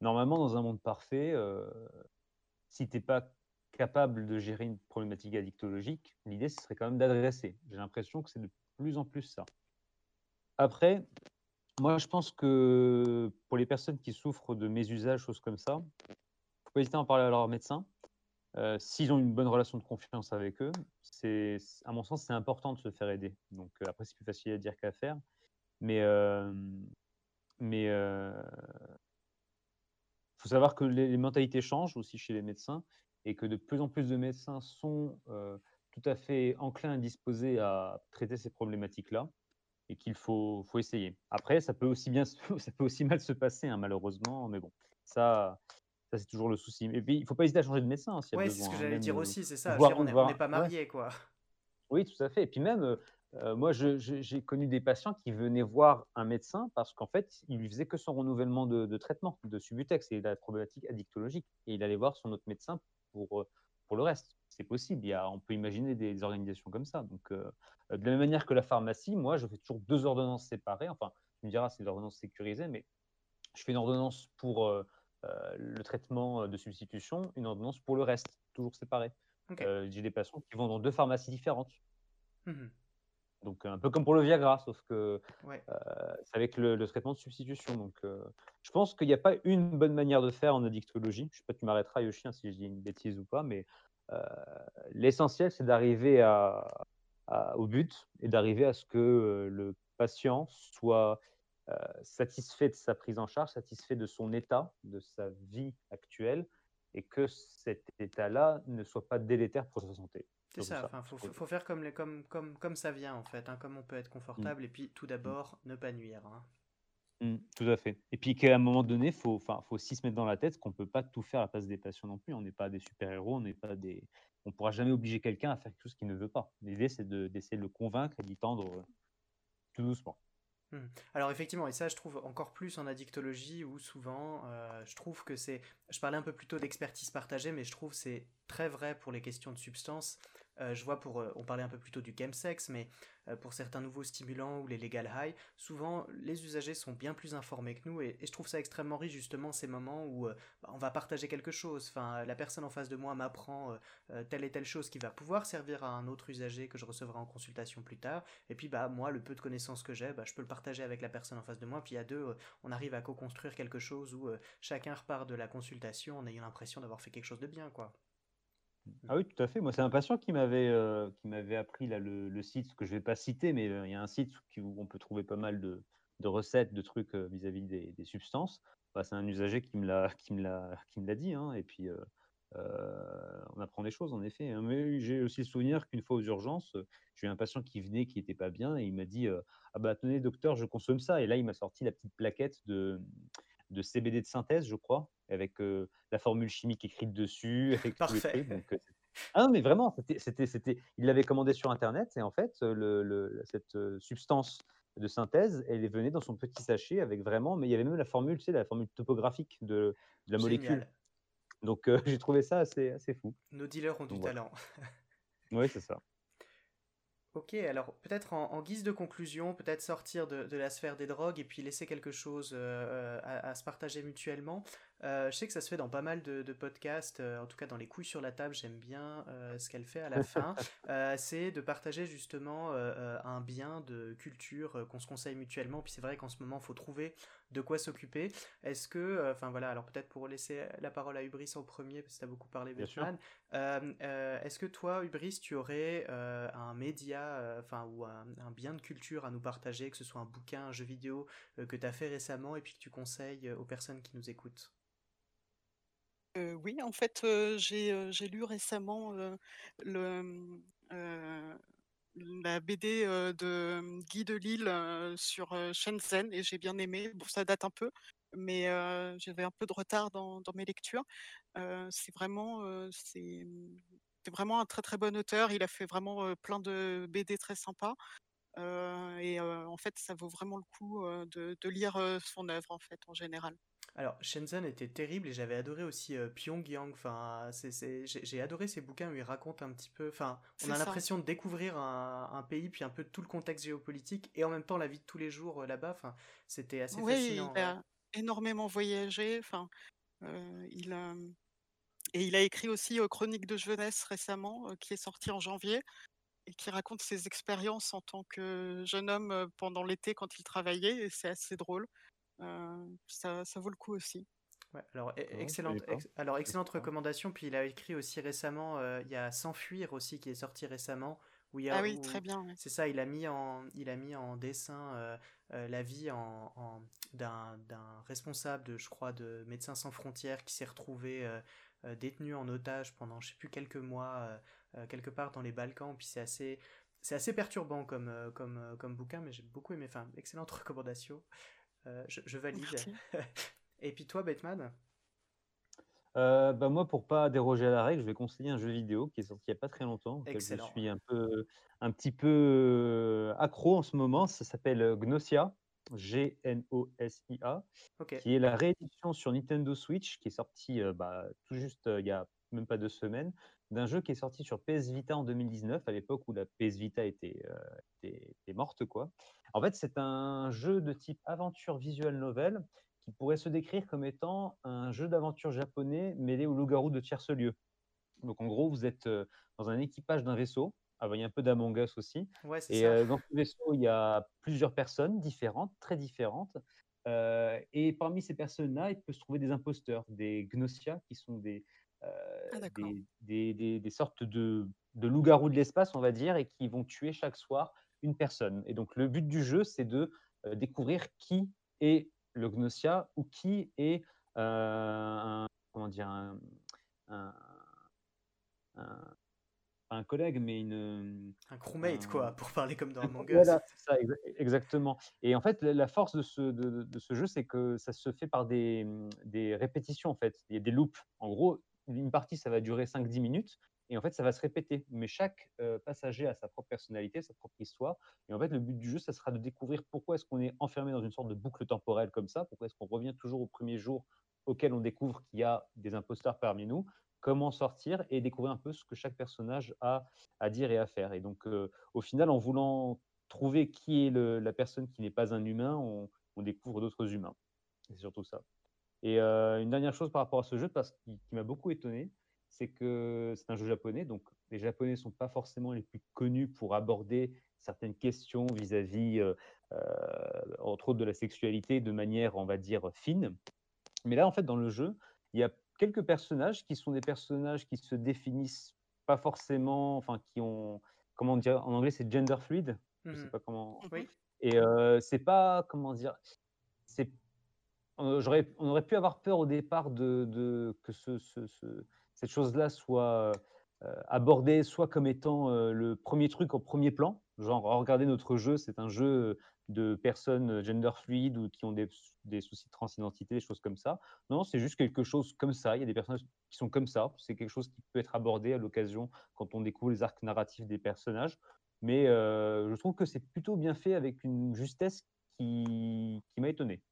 Speaker 3: Normalement, dans un monde parfait, euh, si tu n'es pas capable de gérer une problématique addictologique, l'idée, ce serait quand même d'adresser. J'ai l'impression que c'est de plus en plus ça. Après, moi, je pense que pour les personnes qui souffrent de mésusage, choses comme ça, il ne faut pas hésiter à en parler à leur médecin. Euh, s'ils ont une bonne relation de confiance avec eux, c'est, à mon sens, c'est important de se faire aider. Donc euh, après, c'est plus facile à dire qu'à faire. Mais, mais faut savoir que les, mentalités changent aussi chez les médecins et que de plus en plus de médecins sont euh, tout à fait enclins et disposés à traiter ces problématiques-là et qu'il faut, faut essayer. Après, ça peut aussi bien, ça peut aussi mal se passer, hein, malheureusement, mais bon, ça, ça c'est toujours le souci. Et puis, il faut pas hésiter à changer de médecin.
Speaker 1: Hein, oui, c'est ce que hein, j'allais dire aussi, c'est ça. on n'est pas marié, quoi.
Speaker 3: Oui, tout à fait. Et puis même, euh, moi, j'ai connu des patients qui venaient voir un médecin parce qu'en fait, il lui faisait que son renouvellement de, traitement, de Subutex, et la problématique addictologique. Et il allait voir son autre médecin pour, euh, pour le reste. C'est possible. Il y a, on peut imaginer des, organisations comme ça. Donc, euh, de la même manière que la pharmacie, moi, je fais toujours deux ordonnances séparées. Enfin, tu me diras, c'est l'ordonnance sécurisée, mais je fais une ordonnance pour le traitement de substitution, une ordonnance pour le reste, toujours séparée. j'ai des patients qui vont dans deux pharmacies différentes. Mmh donc un peu comme pour le Viagra, sauf que euh, c'est avec le, traitement de substitution. Donc euh, je pense qu'il n'y a pas une bonne manière de faire en addictologie. Je ne sais pas, tu m'arrêteras Yoshi hein, si je dis une bêtise ou pas, mais euh, l'essentiel c'est d'arriver à, au but et d'arriver à ce que le patient soit satisfait de sa prise en charge, satisfait de son état, de sa vie actuelle, et que cet état-là ne soit pas délétère pour sa santé.
Speaker 1: C'est ça, il faut, faut, faire comme, les, comme, comme, comme ça vient en fait, hein, comme on peut être confortable, mmh. et puis tout d'abord, ne pas nuire. Hein.
Speaker 3: Mmh, tout à fait. Et puis qu'à un moment donné, il faut, faut aussi se mettre dans la tête qu'on ne peut pas tout faire à la place des patients non plus. On n'est pas des super-héros, on n'est pas des... On pourra jamais obliger quelqu'un à faire quelque chose qu'il ne veut pas. L'idée, c'est d'essayer de, le convaincre et d'y tendre euh, tout doucement.
Speaker 1: Mmh. Alors effectivement, et ça je trouve encore plus en addictologie où souvent euh, je trouve que c'est, je parlais un peu plus tôt d'expertise partagée, mais je trouve c'est très vrai pour les questions de substance. Euh, je vois pour, euh, on parlait un peu plus tôt du chemsex, mais euh, pour certains nouveaux stimulants ou les legal high, souvent les usagers sont bien plus informés que nous et, je trouve ça extrêmement riche justement ces moments où bah, on va partager quelque chose. Enfin, la personne en face de moi m'apprend telle et telle chose qui va pouvoir servir à un autre usager que je recevrai en consultation plus tard. Et puis bah moi, le peu de connaissances que j'ai, bah, je peux le partager avec la personne en face de moi. Puis à deux, on arrive à co-construire quelque chose où chacun repart de la consultation en ayant l'impression d'avoir fait quelque chose de bien, quoi.
Speaker 3: Ah oui, tout à fait. Moi, c'est un patient qui m'avait euh, appris le, site que je ne vais pas citer, mais euh, il y a un site où on peut trouver pas mal de, recettes, de trucs euh, vis-à-vis des, substances. Bah, c'est un usager qui me l'a dit, hein, et puis on apprend des choses en effet. Hein. Mais j'ai aussi le souvenir qu'une fois aux urgences, j'ai eu un patient qui venait qui n'était pas bien et il m'a dit ah bah tenez docteur, je consomme ça. Et là, il m'a sorti la petite plaquette de de CBD de synthèse, je crois, avec la formule chimique écrite dessus. Avec
Speaker 1: Parfait.
Speaker 3: ah non, mais vraiment, c'était, c'était, il l'avait commandé sur Internet et en fait, le, cette substance de synthèse, elle venue dans son petit sachet avec vraiment, mais il y avait même la formule, tu sais, la formule topographique de, la molécule. Donc j'ai trouvé ça assez, assez fou.
Speaker 1: Nos dealers ont du talent.
Speaker 3: oui, c'est ça.
Speaker 1: Ok, alors peut-être en, guise de conclusion, peut-être sortir de, la sphère des drogues et puis laisser quelque chose euh, à, se partager mutuellement. Euh, je sais que ça se fait dans pas mal de, podcasts, euh, en tout cas dans les couilles sur la table, j'aime bien euh, ce qu'elle fait à la fin. c'est de partager justement un bien de culture qu'on se conseille mutuellement. Puis c'est vrai qu'en ce moment, il faut trouver de quoi s'occuper. Est-ce que, enfin voilà, alors peut-être pour laisser la parole à Hubris en premier, parce que tu as beaucoup parlé Batman, est-ce que toi, Hubris, tu aurais un média, enfin, ou un, un, bien de culture à nous partager, que ce soit un bouquin, un jeu vidéo que tu as fait récemment et puis que tu conseilles aux personnes qui nous écoutent?
Speaker 2: Oui, en fait, j'ai, lu récemment, mmh, la BD, de mmh, Guy Delisle, sur, Shenzhen et j'ai bien aimé. Bon, ça date un peu, mais j'avais un peu de retard dans mes lectures. c'est vraiment, c'est, mmh, c'est vraiment un très, très bon auteur. Il a fait vraiment, plein de BD très sympas, et en fait, ça vaut vraiment le coup, de de lire, son œuvre, en fait, en général.
Speaker 1: Alors, Shenzhen était terrible et j'avais adoré aussi euh, Pyongyang. Enfin, j'ai adoré ces bouquins où il raconte un petit peu. Enfin, on a l'impression de découvrir un, pays puis un peu tout le contexte géopolitique et en même temps la vie de tous les jours euh, là-bas. Enfin, c'était assez fascinant.
Speaker 2: Il a énormément voyagé. Enfin, euh, il a et il a écrit aussi Chronique de jeunesse récemment, qui est sorti en janvier et qui raconte ses expériences en tant que jeune homme pendant l'été quand il travaillait. Et c'est assez drôle. Euh, ça, ça, vaut le coup aussi.
Speaker 1: Ouais, alors, e, excellente, alors, excellente recommandation. Puis il a écrit aussi récemment, euh, il y a S'enfuir aussi qui est sorti récemment.
Speaker 2: Où il y a, ah oui, très bien.
Speaker 1: C'est ça, il a mis en, il a mis en dessin euh, la vie en, en d'un, responsable, de, je crois, de Médecins sans frontières qui s'est retrouvé détenu en otage pendant, je sais plus, quelques mois, quelque part dans les Balkans. Puis c'est assez, c'est assez perturbant comme, comme, comme bouquin, mais j'ai beaucoup aimé. Enfin, excellente recommandation. Euh, je, valide. Et puis toi, Batman?
Speaker 3: Euh, bah moi, pour pas déroger à la règle, je vais conseiller un jeu vidéo qui est sorti il n'y a pas très longtemps. Excellent. Je suis un, peu, un petit peu euh, accro en ce moment. Ça s'appelle Gnosia, G-N-O-S-I-A, qui est la réédition sur Nintendo Switch, qui est sorti bah, tout juste il y a même pas deux semaines, d'un jeu qui est sorti sur PS Vita en 2019, à l'époque où la PS Vita était, était morte. quoi. En fait, c'est un jeu de type aventure visual novel qui pourrait se décrire comme étant un jeu d'aventure japonais mêlé au loup-garou de tierce lieu. Donc en gros, vous êtes euh, dans un équipage d'un vaisseau. Ah, il y a un peu d'Among Us aussi. et euh, dans ce vaisseau, il y a plusieurs personnes différentes, très différentes. Euh, et parmi ces personnes-là, il peut se trouver des imposteurs, des gnosia, qui sont des,
Speaker 2: Ah,
Speaker 3: des, des, des, sortes de, de loups-garous de l'espace, on va dire, et qui vont tuer chaque soir une personne. Et donc le but du jeu, c'est de découvrir qui est le Gnosia ou qui est un, comment dire, un, un collègue, mais une.
Speaker 1: Un crewmate, quoi, pour parler comme dans Among
Speaker 3: Us. Voilà, c'est ça, exactement. Et en fait, la force de ce, de, ce jeu, c'est que ça se fait par des, des, répétitions, en fait. Il y a des loops. En gros, une partie, ça va durer 5-10 minutes. Et en fait, ça va se répéter. Mais chaque euh, passager a sa propre personnalité, sa propre histoire. Et en fait, le but du jeu, ça sera de découvrir pourquoi est-ce qu'on est enfermé dans une sorte de boucle temporelle comme ça. Pourquoi est-ce qu'on revient toujours au premier jour auquel on découvre qu'il y a des imposteurs parmi nous comment sortir et découvrir un peu ce que chaque personnage a à dire et à faire. Et donc, euh, au final, en voulant trouver qui est la personne qui n'est pas un humain, on, découvre d'autres humains. C'est surtout ça. Et euh, une dernière chose par rapport à ce jeu, parce qui, m'a beaucoup étonné, c'est que c'est un jeu japonais, donc les Japonais ne sont pas forcément les plus connus pour aborder certaines questions vis-à-vis, euh, entre autres, de la sexualité de manière, on va dire, fine. Mais là, en fait, dans le jeu, il y a quelques personnages qui sont des personnages qui se définissent pas forcément, enfin qui ont, comment dire, en anglais c'est gender fluid, je sais mmh pas comment. Oui. Et euh, c'est pas, comment dire, c'est, on aurait pu avoir peur au départ de, que ce, ce, cette chose-là soit euh, abordée soit comme étant euh, le premier truc en premier plan, genre regardez notre jeu, c'est un jeu de personnes gender fluid ou qui ont des, soucis de transidentité, des choses comme ça. Non, c'est juste quelque chose comme ça. Il y a des personnages qui sont comme ça. C'est quelque chose qui peut être abordé à l'occasion quand on découvre les arcs narratifs des personnages. Mais euh, je trouve que c'est plutôt bien fait avec une justesse qui, qui m'a étonné.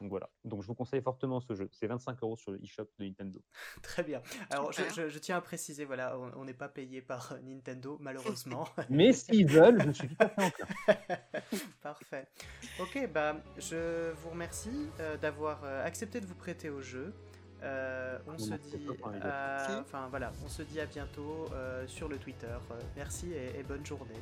Speaker 3: Donc voilà. Donc je vous conseille fortement ce jeu. C'est 25 euros sur le eShop de Nintendo.
Speaker 1: Très bien. Alors je, tiens à préciser, voilà, on n'est pas payé par euh, Nintendo malheureusement.
Speaker 3: Mais s'ils veulent, je suis tout à fait
Speaker 1: Parfait. Ok, bah je vous remercie euh, d'avoir euh, accepté de vous prêter au jeu. on se dit, enfin voilà, on se dit à bientôt sur le Twitter. merci et bonne journée.